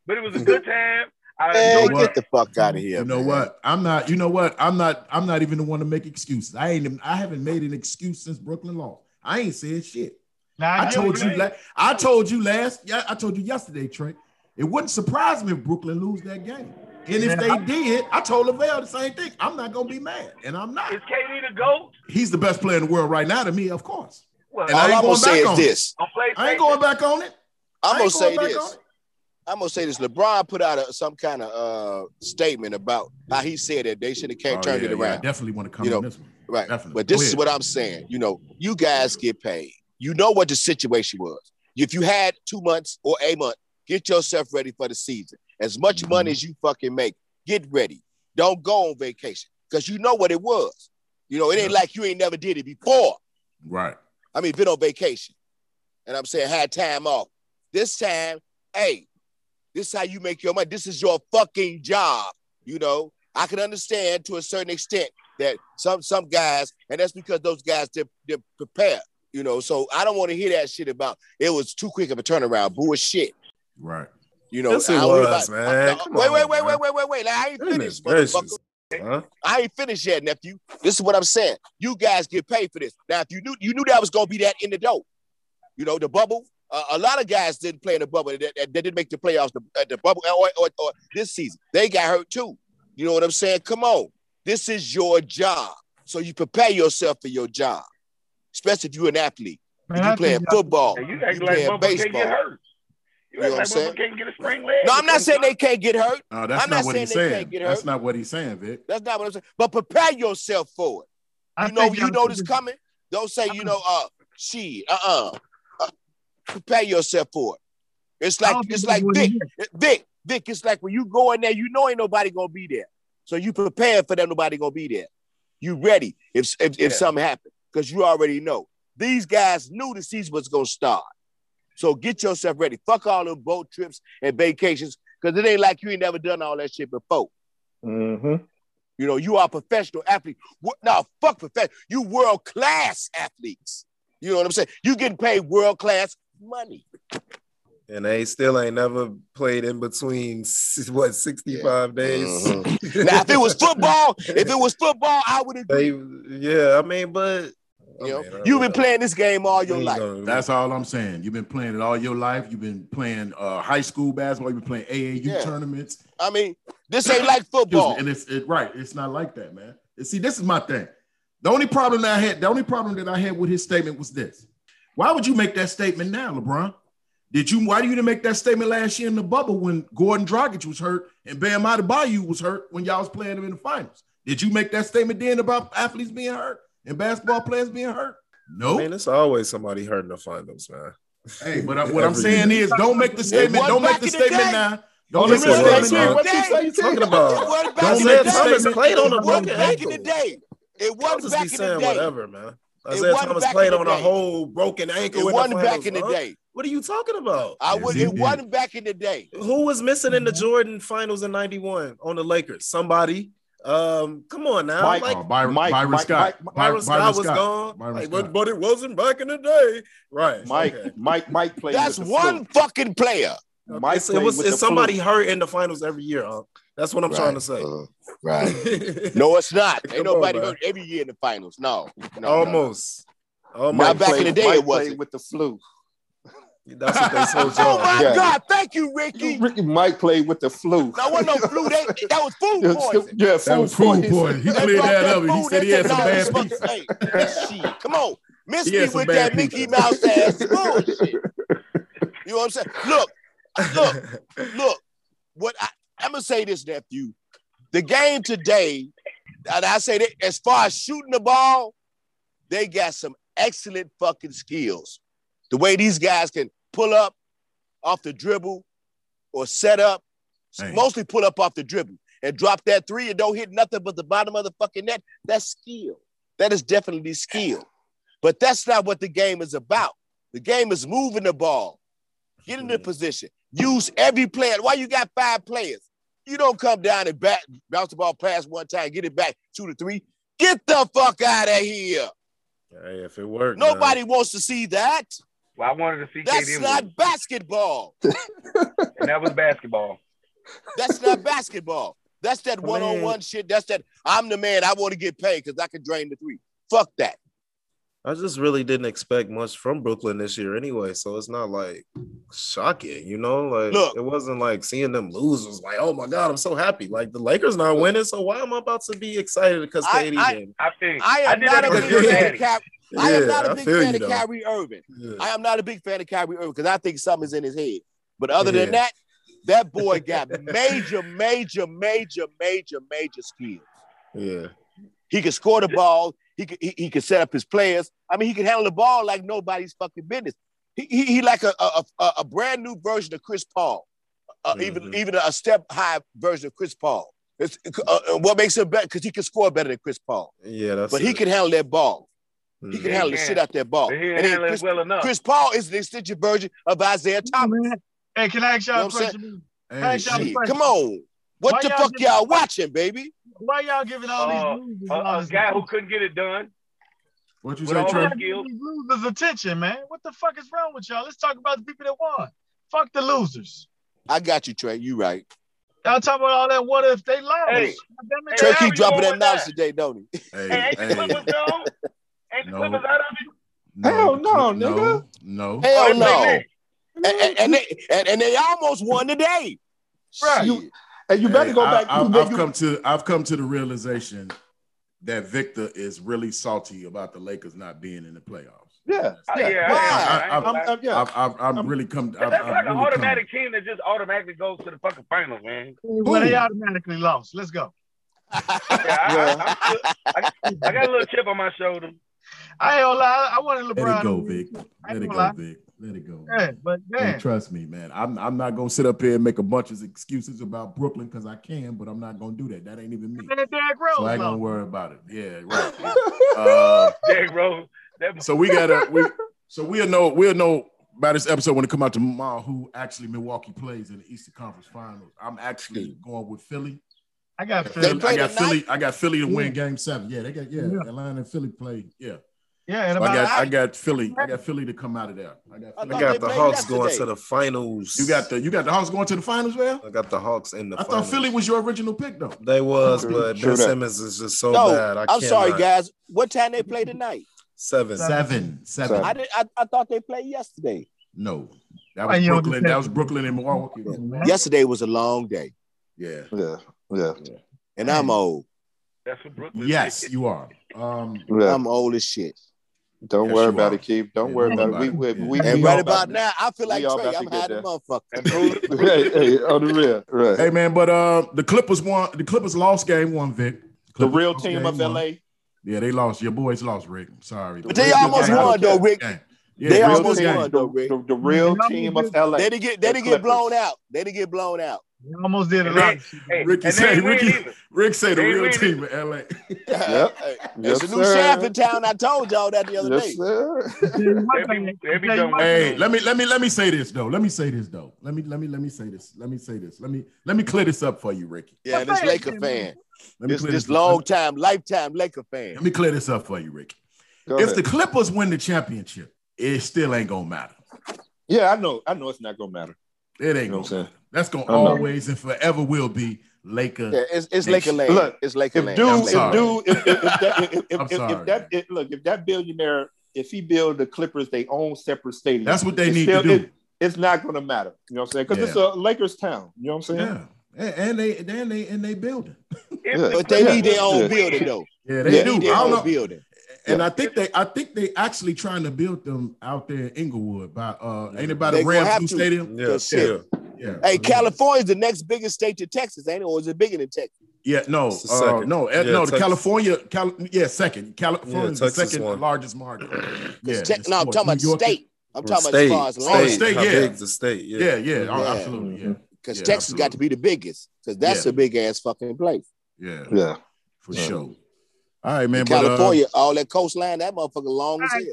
But it was a good time. I Man, enjoyed what? get the fuck out of here. You know man. what? I'm not. You know what? I'm not. I'm not even the one to make excuses. I ain't. even- I haven't made an excuse since Brooklyn lost. I ain't said shit. Now, I get told you. mean. La- I told you last. Yeah, I told you yesterday, Trey. It wouldn't surprise me if Brooklyn lose that game. And if they did, I told Lavelle the same thing. I'm not gonna be mad, and I'm not. Is KD the GOAT? He's the best player in the world right now to me, of course. Well, And I All I'm gonna say is this. I ain't going back on it. I'm gonna say this. I'm gonna say this. LeBron put out a, some kind of uh, statement about how he said that they should have Oh, turned yeah, it yeah, I definitely want to come You on know, this one. Right. Definitely. But this is what I'm saying. You know, you guys get paid. You know what the situation was. If you had two months or a month, get yourself ready for the season. As much Mhm. money as you fucking make, get ready. Don't go on vacation because you know what it was. You know, it ain't Yeah. like you ain't never did it before. Right. I mean, been on vacation. And I'm saying had time off. This time, hey, this is how you make your money. This is your fucking job. You know, I can understand to a certain extent that some some guys, and that's because those guys they're, they're prepared. You know, so I don't want to hear that shit about it was too quick of a turnaround. Bullshit. Right. You know, Yes, it I was, about- man. Uh, Come wait, on, wait, wait, man. wait, wait, wait, wait. Like, I ain't Goodness finished, gracious. motherfucker. Huh? I ain't finished yet, nephew. This is what I'm saying. You guys get paid for this. Now, if you knew you knew that was gonna be that in the dope, you know, the bubble. Uh, a lot of guys didn't play in the bubble. They, they- they didn't make the playoffs. The, uh, the bubble or, or, or this season, they got hurt too. You know what I'm saying? Come on, this is your job, so you prepare yourself for your job, especially if you're an athlete. Man, If I you playing football, you you act like playing Bubba can't baseball. Get hurt. You You know what I'm saying? Can't get a spring leg. No, I'm not saying they can't get hurt. No, that's I'm not not what saying he's saying. That's not what he's saying, Vic. That's not what I'm saying. But prepare yourself for it. I You know, you y'all know this coming. Don't say, you know, uh, she, uh-uh. Uh, prepare yourself for it. It's like it's like Vic. Vic, Vic. It's like when you go in there, you know ain't nobody gonna be there, so you prepare for that nobody gonna be there. You ready if if, if something happens because you already know. These guys knew the season was gonna start, so get yourself ready. Fuck all them boat trips and vacations because it ain't like you ain't never done all that shit before. Mm-hmm. You know, you are a professional athlete. Now? Fuck professional. You world class athletes. You know what I'm saying? You getting paid world class money. And they still ain't never played in between what 65 days. Mhm. Now, if it was football, if it was football, I would agree. they, yeah, I mean, but You know, I mean, I you've been playing this game all your life. That's all I'm saying. You've been playing it all your life. You've been playing uh, high school basketball. You've been playing AAU Yeah. tournaments. I mean, this ain't like football. And it's it, right. It's not like that, man. And see, this is my thing. The only problem that I had, the only problem that I had with his statement was this. Why would you make that statement now, LeBron? Did you? Why do you didn't make that statement last year in the bubble when Goran Dragic was hurt and Bam Adebayo was hurt when y'all was playing them in the finals? Did you make that statement then about athletes being hurt and basketball players being hurt? No. I mean, it's always somebody hurt in the finals, man. Hey, but I, what I'm saying year. is, don't make the statement. Don't make the in the statement day. now. Don't Don't make the statement now. What you say you talking about? It wasn't Don't in make the the day. statement. played on a It wasn't broken back in the day. It wasn't just back in the saying day. whatever, man. It Isiah Thomas played on a whole broken ankle. It wasn't the back in the day. What are you talking about? I Yes, would. he It did. wasn't back in the day. Who was missing in the mm-hmm. Jordan finals in 91 on the Lakers? Somebody. Um, come on now. Mike- like Oh, Byron, Mike- Byron Mike- Scott. Mike- Byron, Byron Scott was Scott. gone. Byron Like, Scott. but, but it wasn't back in the day. Right. Mike, okay. Mike, Mike played. That's with the one flu. fucking player. Mike It's, it was with it's the flu. somebody hurt in the finals every year, Unc. That's what I'm trying to say. Uh, right. No, it's not. Ain't nobody man. hurt every year in the finals. No. no, no, no. Almost. Almost. Now, back in the day, Mike it wasn't. with the flu. That's what they told Oh y'all. my Yeah. God! Thank you, Ricky. Ricky Mike played with the flu. That wasn't no flu. That, that was food poison. yeah, That was food poison. He They cleared that up. He said he had some bad this pizza. fucking- hey, shit. Come on. Miss He me with bad that Mickey. Mouse ass bullshit. You know what I'm saying? Look, look, look. What I, I'm gonna say this, nephew. The game today, and I say that as far as shooting the ball, they got some excellent fucking skills. The way these guys can pull up off the dribble or set up, Hey. mostly pull up off the dribble and drop that three and don't hit nothing but the bottom of the fucking net. That's skill. That is definitely skill. But that's not what the game is about. The game is moving the ball, get in the position, use every player. Why you got five players? You don't come down and back, bounce the ball past one time, get it back two to three. Get the fuck out of here. Hey, if it man. Nobody wants to see that. Well, I wanted to see That's KD not lose, basketball. and that was basketball. That's not basketball. That's that one-on-one shit. That's that I'm the man. I want to get paid because I can drain the three. Fuck that. I just really didn't expect much from Brooklyn this year anyway. So it's not like shocking, you know? Like Look. it wasn't like seeing them lose was like, oh my God, I'm so happy. Like the Lakers not winning. So why am I about to be excited because I- KD I- I think I am did not that a because big you're fan of daddy. Kyrie. I am not a big fan of though. Kyrie Irving. Yeah. I am not a big fan of Kyrie Irving because I think something's in his head. But other than that, that boy got major, major, major, major, major skills. Yeah. He can score the ball. He can, he, he can set up his players. I mean, he can handle the ball like nobody's fucking business. He, he, he like a, a, a, a brand new version of Chris Paul, uh, even Mhm. even a step high version of Chris Paul. Uh, uh, what makes him better? Because he can score better than Chris Paul, Yeah, that's but he can handle that ball. He can handle the shit out that ball. He And ain't then handling Chris, it well enough. Chris Paul is the extension version of Isiah Thomas. Hey, can I ask y'all You know a I'm question? Hey, Hey, y'all- Shit, come on. What Why the y'all fuck just- y'all watching, baby? Why y'all giving all Uh, these losers A, all a this guy who couldn't get it done. what you say, all Trey? that- Why y'all giving these losers attention, man? What the fuck is wrong with y'all? Let's talk about the people that won. Fuck the losers. I got you, Trey. You right. Y'all talking about all that what if they lost? Hey. God. Trey keep dropping that with knowledge today, don't he? Hey, Hey, hey, Clippers gone? Ain't the No. Clippers out of it? Hell the no, nigga. No, no. Hell Oh, no. And, and, and they and, and they almost won today. Right. Shit. And you better Hey, go I, back. I, have you- come to I've come to the realization that Victor is really salty about the Lakers not being in the playoffs. yeah, Uh, yeah. yeah, Why? I, I, I, I'm, yeah. I've, I've, I've really come. I've, That's I've like an really automatic team that just automatically goes to the fucking finals, man. Well, they automatically lost. Let's go. Yeah, I, I, I'm I, I got a little chip on my shoulder. I ain't gonna lie. I wanted LeBron. Let it go, to. Vic. Let it go, lie. Vic. Let it go. Yeah, but And man, trust me, man. I'm I'm not gonna sit up here and make a bunch of excuses about Brooklyn because I can, but I'm not gonna do that. That ain't even me. man, Derrick Rose So I ain't gonna worry about it. Yeah, right. uh, Derrick Rose. That, so we gotta we so we'll know we'll know by this episode when it come out tomorrow who actually Milwaukee plays in the Eastern Conference Finals. I'm actually going with Philly. I got Philly. play I got tonight? Philly. I got Philly to win Yeah. Game Seven. Yeah, they got yeah. Yeah. Atlanta and Philly play. Yeah, Yeah, and So I got I got Philly. I got Philly to come out of there. I got. I I got the Hawks going yesterday. to the finals. You got the you got the Hawks going to the finals, well? I got the Hawks in the. I finals. thought Philly was your original pick though. They was, True- but true Ben that. Simmons is just so No, bad. I I'm sorry, guys. What time they play tonight? Seven. Seven, seven. Seven. I did. I, I thought they played yesterday. No, that was Brooklyn. That that? was Brooklyn and Milwaukee. Yesterday was a long day, Yeah. yeah, yeah, and I'm old. that's what Brooklyn Yes, did. you are. Um, yeah. I'm old as shit. Don't Yes, worry about are. it, Keith. Don't Yeah, worry don't about it. We, we, about we. And we right all about now, I feel like We all Trey. about I'm hiding motherfucker. Hey, hey, on the real, right? hey man, but uh, the Clippers won. The Clippers lost game one. Vic. the real team game of one. LA. Yeah, they lost. Your boys lost, Rick. I'm sorry. But they almost won though, Rick. Yeah, They real almost game. won though, Rick. The, the real team of LA. They didn't get they The didn't get blown out. They didn't get blown out. We almost did it. And lot. they- of shit. Hey, Ricky and they say Ricky. either. Rick say the real win team in LA. Yep. Hey, Yes, It's a new sir. shaft in town. I told y'all that the other Yes, day. sir. Tell you one They be- they be tell done one with- thing. Hey, let me let me let me say this though. Let me say this though. Let me let me let me say this. Let me say this. Let me let me clear this up for you, Ricky. Yeah, this Laker fan. Let me This clear this this long time, lifetime Laker fan. Let me clear this up for you, Ricky. Go If ahead. the Clippers win the championship, it still ain't gonna matter. yeah, I know. I know it's not gonna matter. It ain't You know gonna matter. That's gonna I know. always and forever will be Laker. Yeah, it's, it's Laker land. Look, it's Laker If land. dude, I'm if sorry. dude, if, if, if that, if, if, I'm if, if sorry. that, if, look, if that billionaire, if he build the Clippers they own separate stadium, That's what they need still- to do. it- it's not gonna matter. You know what I'm saying? Because it's a Lakers town. You know what I'm saying? Yeah. And, and they then they in they building. Yeah. But they need their own building though. Yeah, They they Yeah. do. need their I don't own know. building. And I think they I think they actually trying to build them out there in Inglewood by uh ain't it by the Rams have to. stadium? Yeah, Cause shit. yeah. Yeah. Hey, California's the next biggest state to Texas, ain't it? Or is it bigger than Texas? Yeah, no, uh, second. no, Yeah, no. The California, Cal, yeah, second. California Yeah, is the second one. largest market. Yeah, Te- no, I'm sports. talking about York- state. I'm talking state, about as far as Oh, the land. state, How yeah. big's the state? Yeah. Yeah, yeah, oh, Yeah. absolutely, yeah, Because Yeah, Texas got to be the biggest. Because that's Yeah. a big ass fucking place. yeah, Yeah. for Yeah. sure. All right, man. In but, uh, California, all that coastline, that motherfucker long as Right.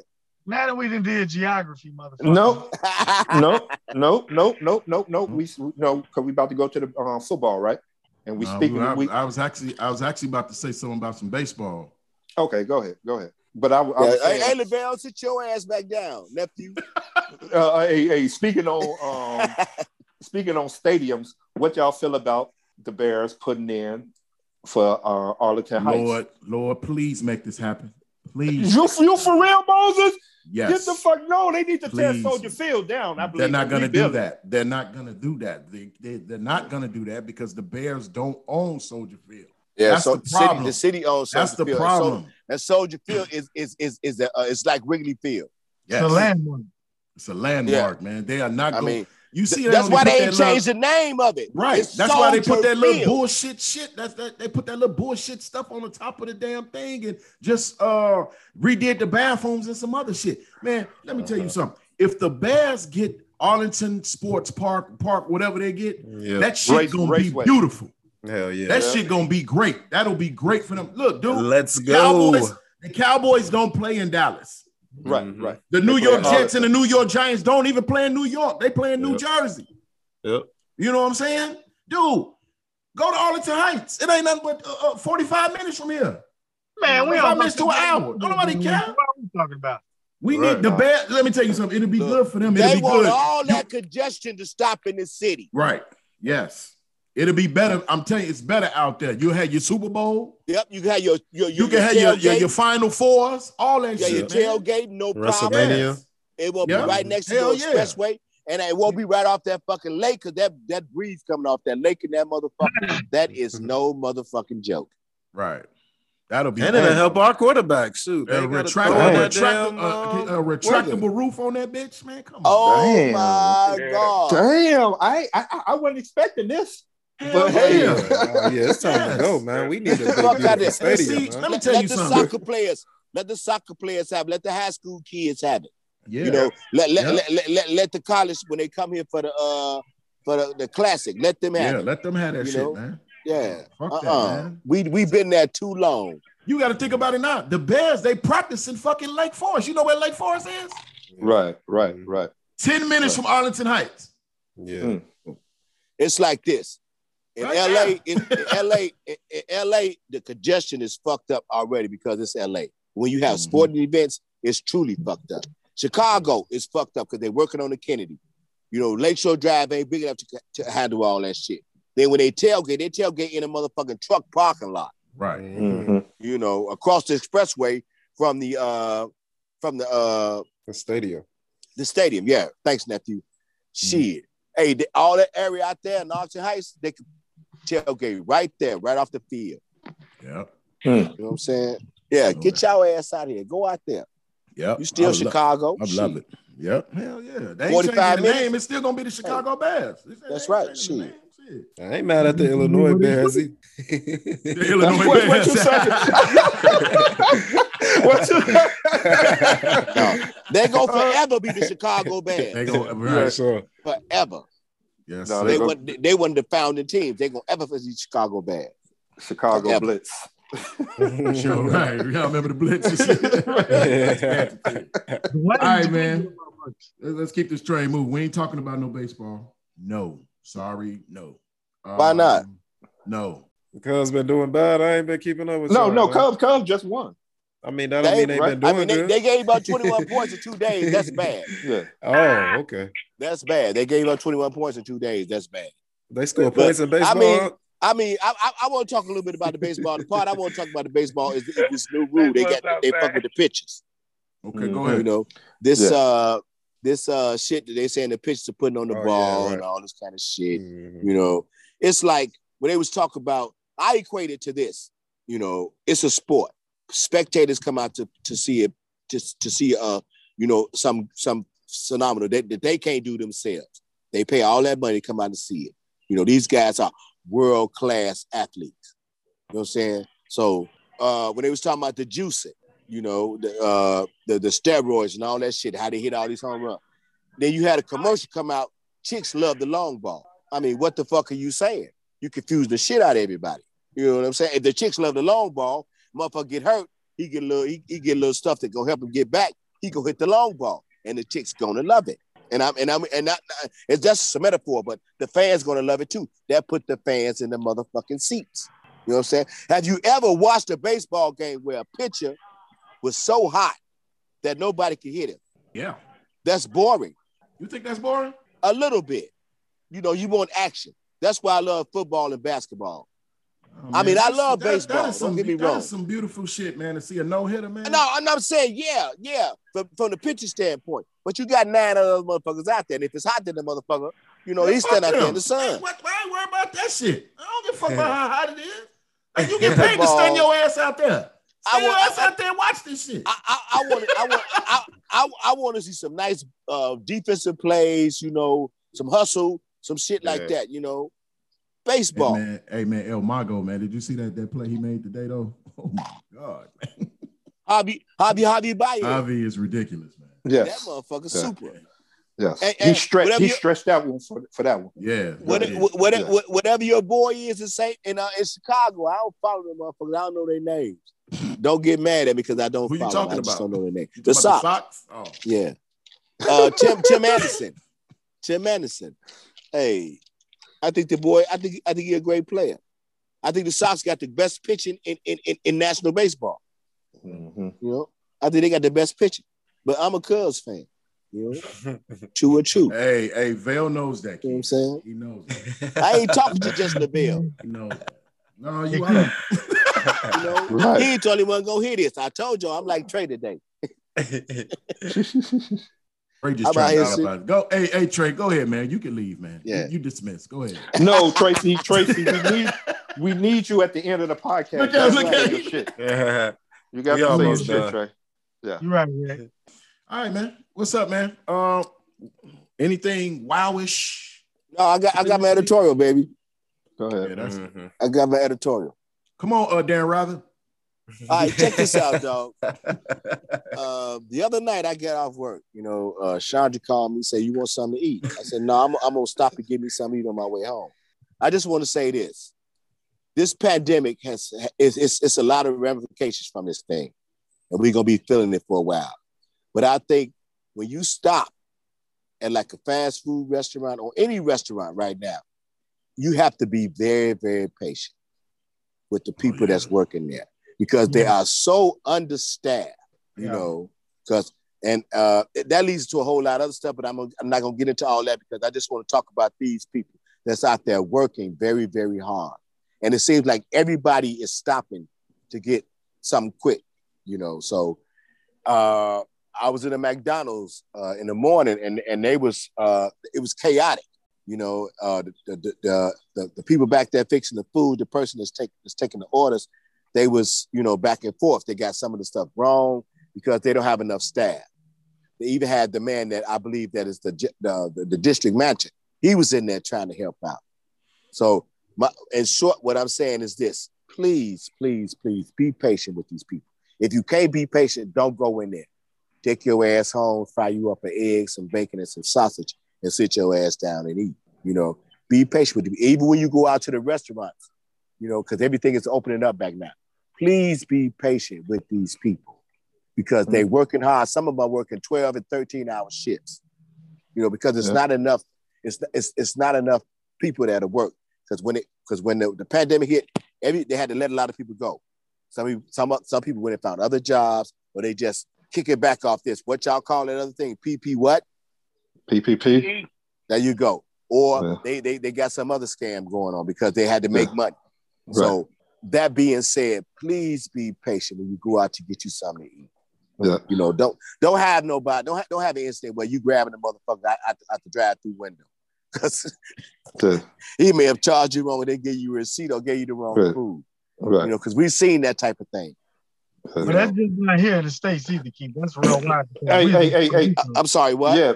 Now that we done did geography, motherfucker. No, hell. no, no, no, no, no, no. We no, because we about to go to the uh, football, right? And we no, speaking. I, we I was actually, I was actually about to say something about some baseball. okay. Go ahead, go ahead. But I, I Yeah, was hey, saying, hey, LaBelle, sit your ass back down, nephew. uh, hey, hey, speaking on um, speaking on stadiums, what y'all feel about the Bears putting in for uh, Arlington Heights? Lord, Lord, please make this happen. Please, You, you for real, Moses? yes. Get the fuck no! They need to tear Soldier Field down. I believe They're not going to do that. They're not going to do that. They, they, they're not going to do that because the Bears don't own Soldier Field. Yeah, That's so the city, problem. the city owns Soldier That's the Field. problem. And, Soldier Field is is is is a, uh, it's like Wrigley Field. Yes. The landmark. It's a landmark, man. They are not I going. mean, you see, th- that's why they that ain't little- changed the name of it. Right. It's That's why they put Soldier that little Field. bullshit shit. That's that they put that little bullshit stuff on the top of the damn thing and just uh redid the bathrooms and some other shit. Man, let me tell you something. If the Bears get Arlington Sports Park, Park, whatever they get, Yeah. that shit Race- gonna Raceway. be beautiful. Hell yeah. That shit gonna be great. That'll be great for them. Look, dude, Let's go. Cowboys, the Cowboys don't play in Dallas. Right, Mhm. right. The New York Jets and the New York Giants don't even play in New York. They play in New Yep. Jersey. Yep. You know what I'm saying? Dude, go to Arlington Heights. It ain't nothing but uh, uh, 45 minutes from here. Man, we Five on minutes to an hour. Don't nobody care. What are we talking about? We Right. need the Bears. Let me tell you something. It'll be Look, good for them. It'll They be want good. all that congestion to stop in the city. Right. Yes. It'll be better. I'm telling you, it's better out there. You had your Super Bowl. Yep, you can have your your, your You can have your, your, your Final Fours. All that yeah, your shit, man. tailgate, no problem. WrestleMania. Yes. It will Yeah. be right next to Hell the yeah. expressway, and it won't be right off that fucking lake because that that breeze coming off that lake and that motherfucker. that is no motherfucking joke. Right. That'll be And it'll bad. help our quarterback. Shoot. A They gotta retractable, throw retractable, uh, uh, a retractable roof on that bitch, man. Come on. Oh Damn. my god! Damn, I, I I wasn't expecting this. Hell but yeah. hey, Oh, yeah, it's time Yes. to go, man. We need to Get big fuck out beautiful stadium, See, let me Let, tell let you the something. soccer players, let the soccer players have, it. let the high school kids have it. Yeah. You know, let let, Yeah. let, let, let let the college when they come here for the uh for the, the classic, let them have yeah, it. let them have that You shit, know? man. Yeah. Fuck that, Uh-uh. man. We we've been there too long. You got to think about it now. The Bears, they practice in fucking Lake Forest. You know where Lake Forest is? Right, right, right. 10 minutes from Arlington Heights. Yeah. Mm. It's like this. In Right LA, in, in LA, in, in LA, the congestion is fucked up already because it's LA. When you have Mhm. sporting events, it's truly fucked up. Chicago is fucked up because they're working on the Kennedy. You know, Lakeshore Drive ain't big enough to, to handle all that shit. Then when they tailgate, they tailgate in a motherfucking truck parking lot. Right. Mhm. You know, across the expressway from the uh from the uh The stadium. the stadium. Yeah, thanks, nephew. Shit. Hey, the, all that area out there in Arlington Heights, they could tailgate right there, right off the field. Yep. Hmm. You know what I'm saying? Yeah, get your ass out here. Go out there. Yep. You still I love- Chicago. I love it. Yep. Hell yeah. They ain't 45 minutes. name. It's still gonna be the Chicago Bears. They- they That's right. changing the Shit. name. I ain't mad at the Illinois Bears. The Illinois What, what you saying? what you, No, they go uh, forever be the Chicago Bears. they go Yeah, right. sure. Forever. Yes, No. They they go- were they one of the founding teams. They gonna ever be the Chicago bad. Chicago Forever. Blitz. Sure, right. Y'all remember the blitz and All right, man. do about Bucks? Let's keep this train moving. We ain't talking about no baseball. No. Sorry, no. Why not? Um, No. Cubs been doing bad. I ain't been keeping up with No, y'all, no, man. Cubs, Cubs just won. I mean, that don't They- mean they right. been I mean, they, good. they gave up 21 points in two days. That's bad. Yeah. oh, okay. That's bad. They gave up 21 points in two days. That's bad. They score But, points in I baseball. mean, I mean, I, I, I want to talk a little bit about the baseball. The part I want to talk about the baseball is, is this new rule. They got they fuck with the pitches. Okay, go ahead. You know, this Yeah. uh this uh shit that they saying the pitchers are putting on the Oh, yeah, ball right. and all this kind of shit. Mhm. You know, it's like when they was talking about. I equate it to this. You know, it's a sport. Spectators come out to to see it to to see uh you know some some phenomenal that, that they can't do themselves. They pay all that money to come out and see it. You know, these guys are world class athletes. You know what I'm saying? So uh when they was talking about the juicing, you know, the uh the, the steroids and all that shit, how they hit all these home runs. Then you had a commercial come out, chicks love the long ball. I mean, what the fuck are you saying? You confuse the shit out of everybody. You know what I'm saying? If the chicks love the long ball, motherfucker get hurt, he get a little he, he get a little stuff that gonna help him get back. He gonna hit the long ball, and the chicks gonna love it. And I'm and I'm and not, it's just a metaphor, but the fans gonna love it too. That put the fans in the motherfucking seats. You know what I'm saying? Have you ever watched a baseball game where a pitcher was so hot that nobody could hit him? Yeah. That's boring. You think that's boring? A little bit. You know, you want action. That's why I love football and basketball. Oh, I mean, I love that- baseball. That is Don't some, get me that wrong. is some beautiful shit, man. To see a no hitter, man. No, and I'm saying, yeah, yeah, from, from the pitcher standpoint. But you got nine other motherfuckers out there. And if it's hot, then the motherfucker, you know, Man, he's standing out there in the sun. Hey, what, I ain't worried about that shit. I don't give a fuck about how hot it is. Like, you get paid to Football. stand your ass out there. I Stand your want- ass out there and watch this shit. I, I, I want to, I want, I, I, I want to see some nice uh, defensive plays. You know, some hustle, some shit like Yeah. that. You know, Hey baseball. man, hey man, El Mago, man. Did you see that that play he made today though? Oh my god, man. Hobby, hobby, hobby, buy it. Javy is ridiculous, man. Yeah, that Yes. motherfucker Yeah. super. Yes. Hey, he hey, stretched he stretched that one for, for that one. Yeah. What, yeah. what, what, Yeah. whatever your boy is in Saint in, uh, in Chicago, I don't follow them motherfuckers. I don't know their names. don't get mad at me because I don't Who you follow them. I talking just about? don't know their name. The talking about Sox. the Sox? Oh. Yeah. Uh, Tim Tim Anderson. Tim Anderson. Hey, I think the boy. I think I think he's a great player. I think the Sox got the best pitching in in, in, in national baseball. Mhm. You know, I think they got the best pitching. But I'm a Cubs fan. You know, two or two. Hey, hey, Vale knows that. You know what I'm saying? He knows that. I ain't talking to just LaBelle. He knows that. No, you are. You know, Right. he told him wasn't gonna hear this. I told y'all I'm like Trey today. Trey How just about trying to talk about it. Go, hey, hey, Trey, go ahead, man. You can leave, man. Yeah. You, you dismiss. Go ahead. No, Tracy, Tracy, we need we need you at the end of the podcast. Look at- look at you. shit. Yeah. You got We to say your shit, done. Trey. You're right, Rick. All right, man. What's up, man? Um, anything wowish? No, I got I got my editorial, baby. Go ahead. Yeah, that's. Mhm. I got my editorial. Come on, uh, Dan Rather. All right, check this out, dog. Uh, the other night I got off work. You know, uh, Chandra called me, said, "You want something to eat?" I said, "No, I'm, I'm gonna stop and give me something to eat on my way home." I just want to say this: this pandemic has it's, it's it's a lot of ramifications from this thing, and we're gonna be feeling it for a while. But I think when you stop at like a fast food restaurant or any restaurant right now, you have to be very very patient with the people yeah. that's working there because they are so understaffed, you Yeah. know, because and uh, that leads to a whole lot of other stuff, but I'm, I'm not going to get into all that because I just want to talk about these people that's out there working very, very hard. And it seems like everybody is stopping to get something quick, you know. So uh, I was in a McDonald's uh, in the morning and, and they was, uh, it was chaotic. You know, uh, the, the, the, the, the people back there fixing the food, the person that's, take, that's taking the orders, they was, you know, back and forth. They got some of the stuff wrong because they don't have enough staff. They even had the man that I believe that is the, the, the, the district manager. He was in there trying to help out. So my in short, what I'm saying is this: please, please, please be patient with these people. If you can't be patient, don't go in there. Take your ass home, fry you up an egg, some bacon, and some sausage, and sit your ass down and eat. You know, be patient with them. Even when you go out to the restaurants, you know, because everything is opening up back now. Please be patient with these people because they're mm. working hard. Some of them are working 12 and 13 hour shifts, you know, because it's Yeah. not enough. It's, it's, it's not enough people that are work. Because when it because when the, the pandemic hit, every they had to let a lot of people go. Some people, some some people went and found other jobs, or they just kick it back off this. What y'all call that other thing? PP what? PPP. There you go. Or Yeah. they, they they got some other scam going on because they had to make money. So that being said, please be patient when you go out to get you something to eat. Yeah. You know, don't don't have nobody, don't have, don't have an incident where you grabbing the motherfucker out, out, the- out the drive-through window. Because Yeah. he may have charged you wrong and they gave you a receipt or gave you the wrong Right. food. Right. You know, because we've seen that type of thing. But that's just not here in the states either, Keith. That's real wide. Hey, hey, hey, hey. I, I'm sorry, what? Yeah.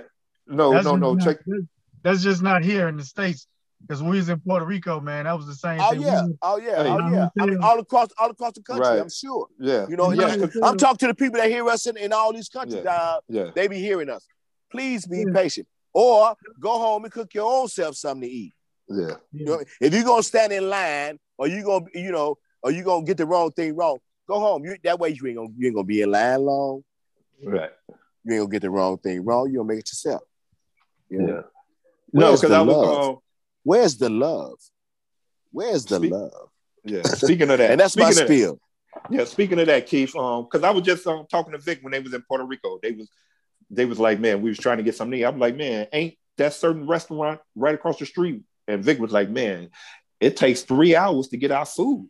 No, That's no, no. not- Check. that's- That's just not here in the states. Because we was in Puerto Rico, man, that was the same Oh thing. Yeah, was- oh yeah, Hey. oh yeah. I mean, all across all across the country, Right. I'm sure. Yeah. You know, yeah. yeah, I'm talking to the people that hear us in, in all these countries. Yeah. Uh, Yeah. they be hearing us. Please be Yeah. patient. Or go home and cook your own self something to eat. Yeah. You know, if you're gonna stand in line or you gonna, you know, or you gonna get the wrong thing wrong, go home. You, that way you ain't gonna you ain't gonna be in line long. Right. You ain't gonna get the wrong thing wrong. You gonna make it yourself. You know? Yeah. No, because I was. Love? Where's the love? Where's the Speak- love? yeah. Speaking of that, And that's my speaking of that- spiel. Yeah, speaking of that, Keith, um, because I was just um, talking to Vic when they was in Puerto Rico. They was they was like, man, we was trying to get something. to eat. I'm like, man, ain't that certain restaurant right across the street? And Vic was like, man, it takes three hours to get our food.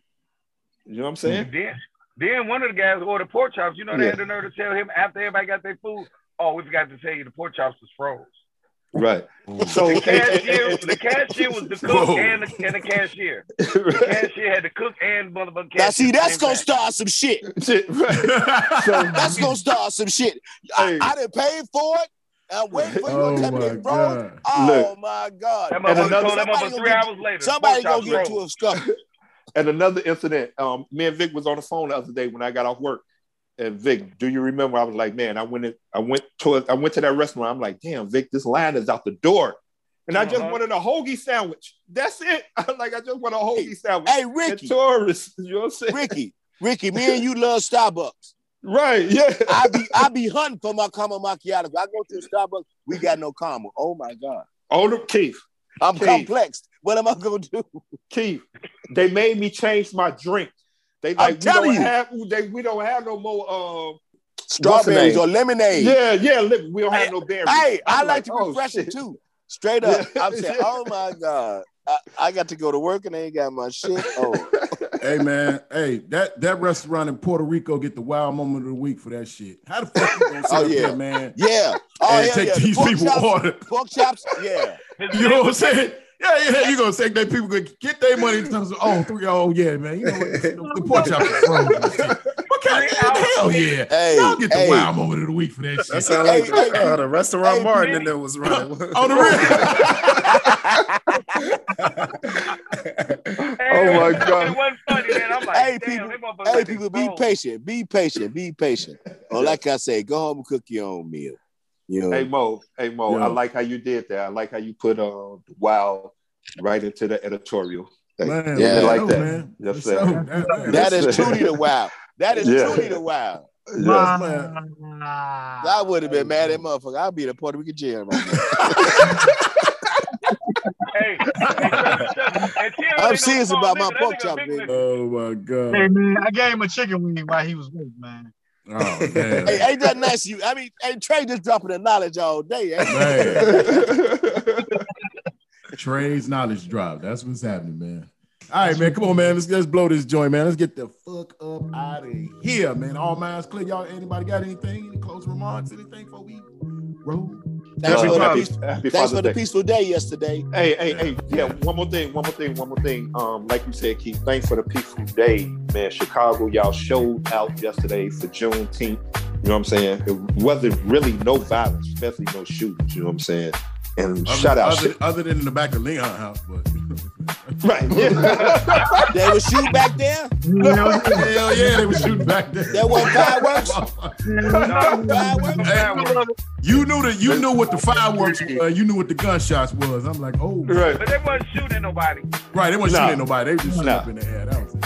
You know what I'm saying? Then, then one of the guys ordered pork chops. You know, they Yeah. had the nerve to tell him after everybody got their food. Oh, we forgot to tell you the pork chops was froze. Right. So The cashier, the cashier was the cook Whoa. and the, and the cashier. The cashier had the cook and motherfucking cashier. Now see, that's gonna time. start some shit. Shit, right. So That's gonna start some shit. I, Hey. I didn't pay for it. I'm waiting for you oh to tell me my they. God. Oh Look. my god! That And another- somebody gonna three get- hours later. Somebody gonna get into a scuffle. And another incident, um, me and Vic was on the phone the other day when I got off work. And Vic, do you remember? I was like, man, I went in, I went to I went to that restaurant. I'm like, damn, Vic, this line is out the door. And I just Uh-huh. wanted a hoagie sandwich. That's it. I'm like, I just want a hoagie sandwich. Hey And Ricky, tourists, you know what I'm saying? Ricky, Ricky, me and you love Starbucks. Right, yeah. I be I be hunting for my caramel macchiato. If I go to a Starbucks, we got no caramel. Oh my god, Oh, the Keith, I'm Keith. complex. What am I gonna do? Keith, they made me change my drink. They I'm like we telling don't you. have they, we don't have no more uh Strawberries or lemonade. yeah, yeah, look, we don't have no berries. Hey, I I'm like to oh, refresh it too. Straight up. Yeah. I'm saying, oh my God. I, I got to go to work and I ain't got my shit. Oh, Hey man, hey, that that restaurant in Puerto Rico get the wild moment of the week for that shit. How the fuck you gonna sit Oh, yeah. there, man? yeah. Oh, and hell take yeah. The these pork people chops, order. Pork chops, yeah. You know what I'm saying? Yeah, yeah, you gonna say that people gonna get their money in terms of oh three oh yeah, man. You know what the, the pork chops are frozen. What kind of hell yeah? Hey, Y'all get the hey. wild moment of the week for that That shit. sound like Hey, hey, uh, the restaurant hey, Martin hey. and then was running. On the oh my God. It wasn't funny, man. I'm like, Hey, damn, people- Hey, like people, be patient. Be patient. Be patient. Or like I say, go home and cook your own meal. You know, Hey Mo, hey Mo, Yeah. I like how you did that. I like how you put uh wow right into the editorial. Man, Yeah. let like that. man. Yes, Let sir. That- that's- is truly the wow. That is Yeah. truly the wow. Ah, I would have been mad at motherfucker. I'd be in a Puerto Rican jail right now. Hey, hey, Chuck, Chuck, and Terry I'm serious about my pork chop, big baby. nigga. Oh my god! Hey god. man, I gave him a chicken wing while he was with, man. Oh hey, ain't that nice you? I mean, hey, Trey just dropping the knowledge all day. Ain't he? Man, Trey's knowledge drop. That's what's happening, man. All right, man. Come on, man. Let's let's blow this joint, man. Let's get the fuck up out of here, man. All minds clear. Y'all, anybody got anything? Any closing remarks? Anything before we roll? Thanks, Uh, for the, happy, peace, happy thanks for the peaceful day yesterday. Hey, hey, hey, yeah, one more thing, one more thing, one more thing. Um, like you said, Keith, thanks for the peaceful day, man. Chicago, y'all showed out yesterday for Juneteenth. You know what I'm saying? It wasn't really no violence, especially no shootings, you know what I'm saying? And Other, shout out other, other than in the back of Leon house, but Right. Yeah. They was shooting back there. You know, Hell yeah, they were shooting back there. There wasn't fireworks. Fireworks. you knew that you knew what the fireworks were. You knew what the gunshots was. I'm like, oh, right. But they wasn't shooting nobody. right. They weren't Nah. shooting nobody. They were just shooting Nah. up in the air. That was it.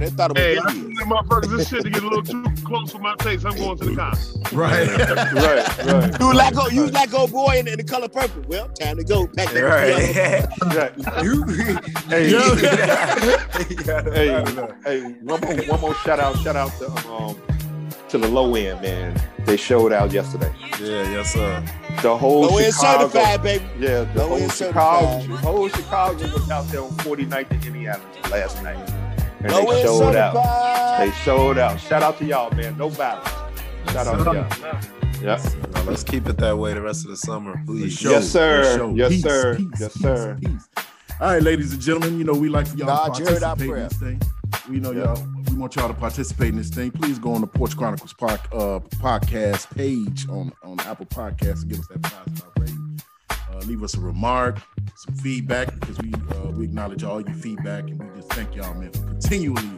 They thought it Hey, was I Indians. see motherfuckers, this shit to get a little too close for my taste. I'm going to the cops. Right. Right. Right. You like oh, you like old boy in, in the color purple. Well, time to go. Pack that Right. Right. Hey, hey, hey, one more, one more shout out, shout out to um to the low end, man. They showed out yesterday. yeah, yes, sir. The whole Low end Chicago, certified, baby. yeah, the Low whole end Chicago, certified. whole Chicago was out there on 49th to Indiana last night, and Low they end showed out. certified. They showed out. Shout out to y'all, man. No violence. Shout out to y'all. Yeah. Now, let's keep it that way the rest of the summer, please. Show, Yes, sir. show. Yes, Peace, sir. peace, Yes, peace, sir. peace. All right, ladies and gentlemen, you know we like y'all God, to you heard our participate in prayer. this thing. We know Yeah. y'all. We want y'all to participate in this thing. Please go on the Porch Chronicles pod, uh, podcast page on on Apple Podcasts and give us that five star rating. Uh, leave us a remark, some feedback because we uh, we acknowledge all your feedback and we just thank y'all, man, for continually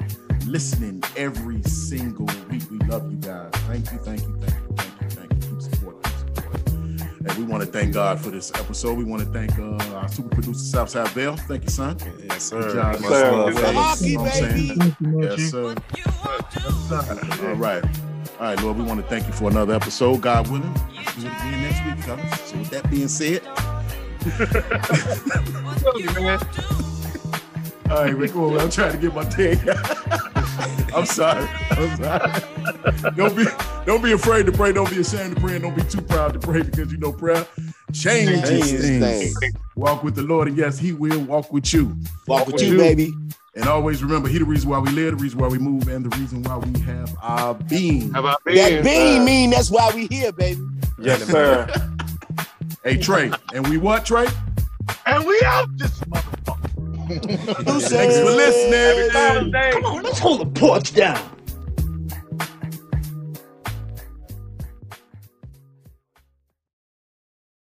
listening every single week. We love you guys. Thank you, thank you, thank you, thank you, thank you. Keep supporting, keep supporting. And we want to thank God for this episode. We want to thank uh, our super producer Southside Bell. Thank you, son. Yes, Good sir. job. Much Sir. love, Come on, fellas. keep You know what I'm baby. saying? thank you, Yes, sir. All right. All right, Lord, we want to thank you for another episode. God willing, let's do it again next week, fellas. So with that being said, all right, Rick, well, I'm trying to get my thing. I'm sorry. I'm sorry. Don't be don't be afraid to pray. Don't be ashamed to pray. And don't be too proud to pray because you know prayer changes Changes things. things. Walk with the Lord, and yes, He will walk with you. Walk with you, baby. And always remember, He the reason why we live, the reason why we move, and the reason why we have our being. How about That being? bean mean that's why we here, baby. Yes, sir. Hey Trey, and we what Trey? And we out this motherfucker. Deuces. Thanks for listening. Happy Come on, let's hold the porch down.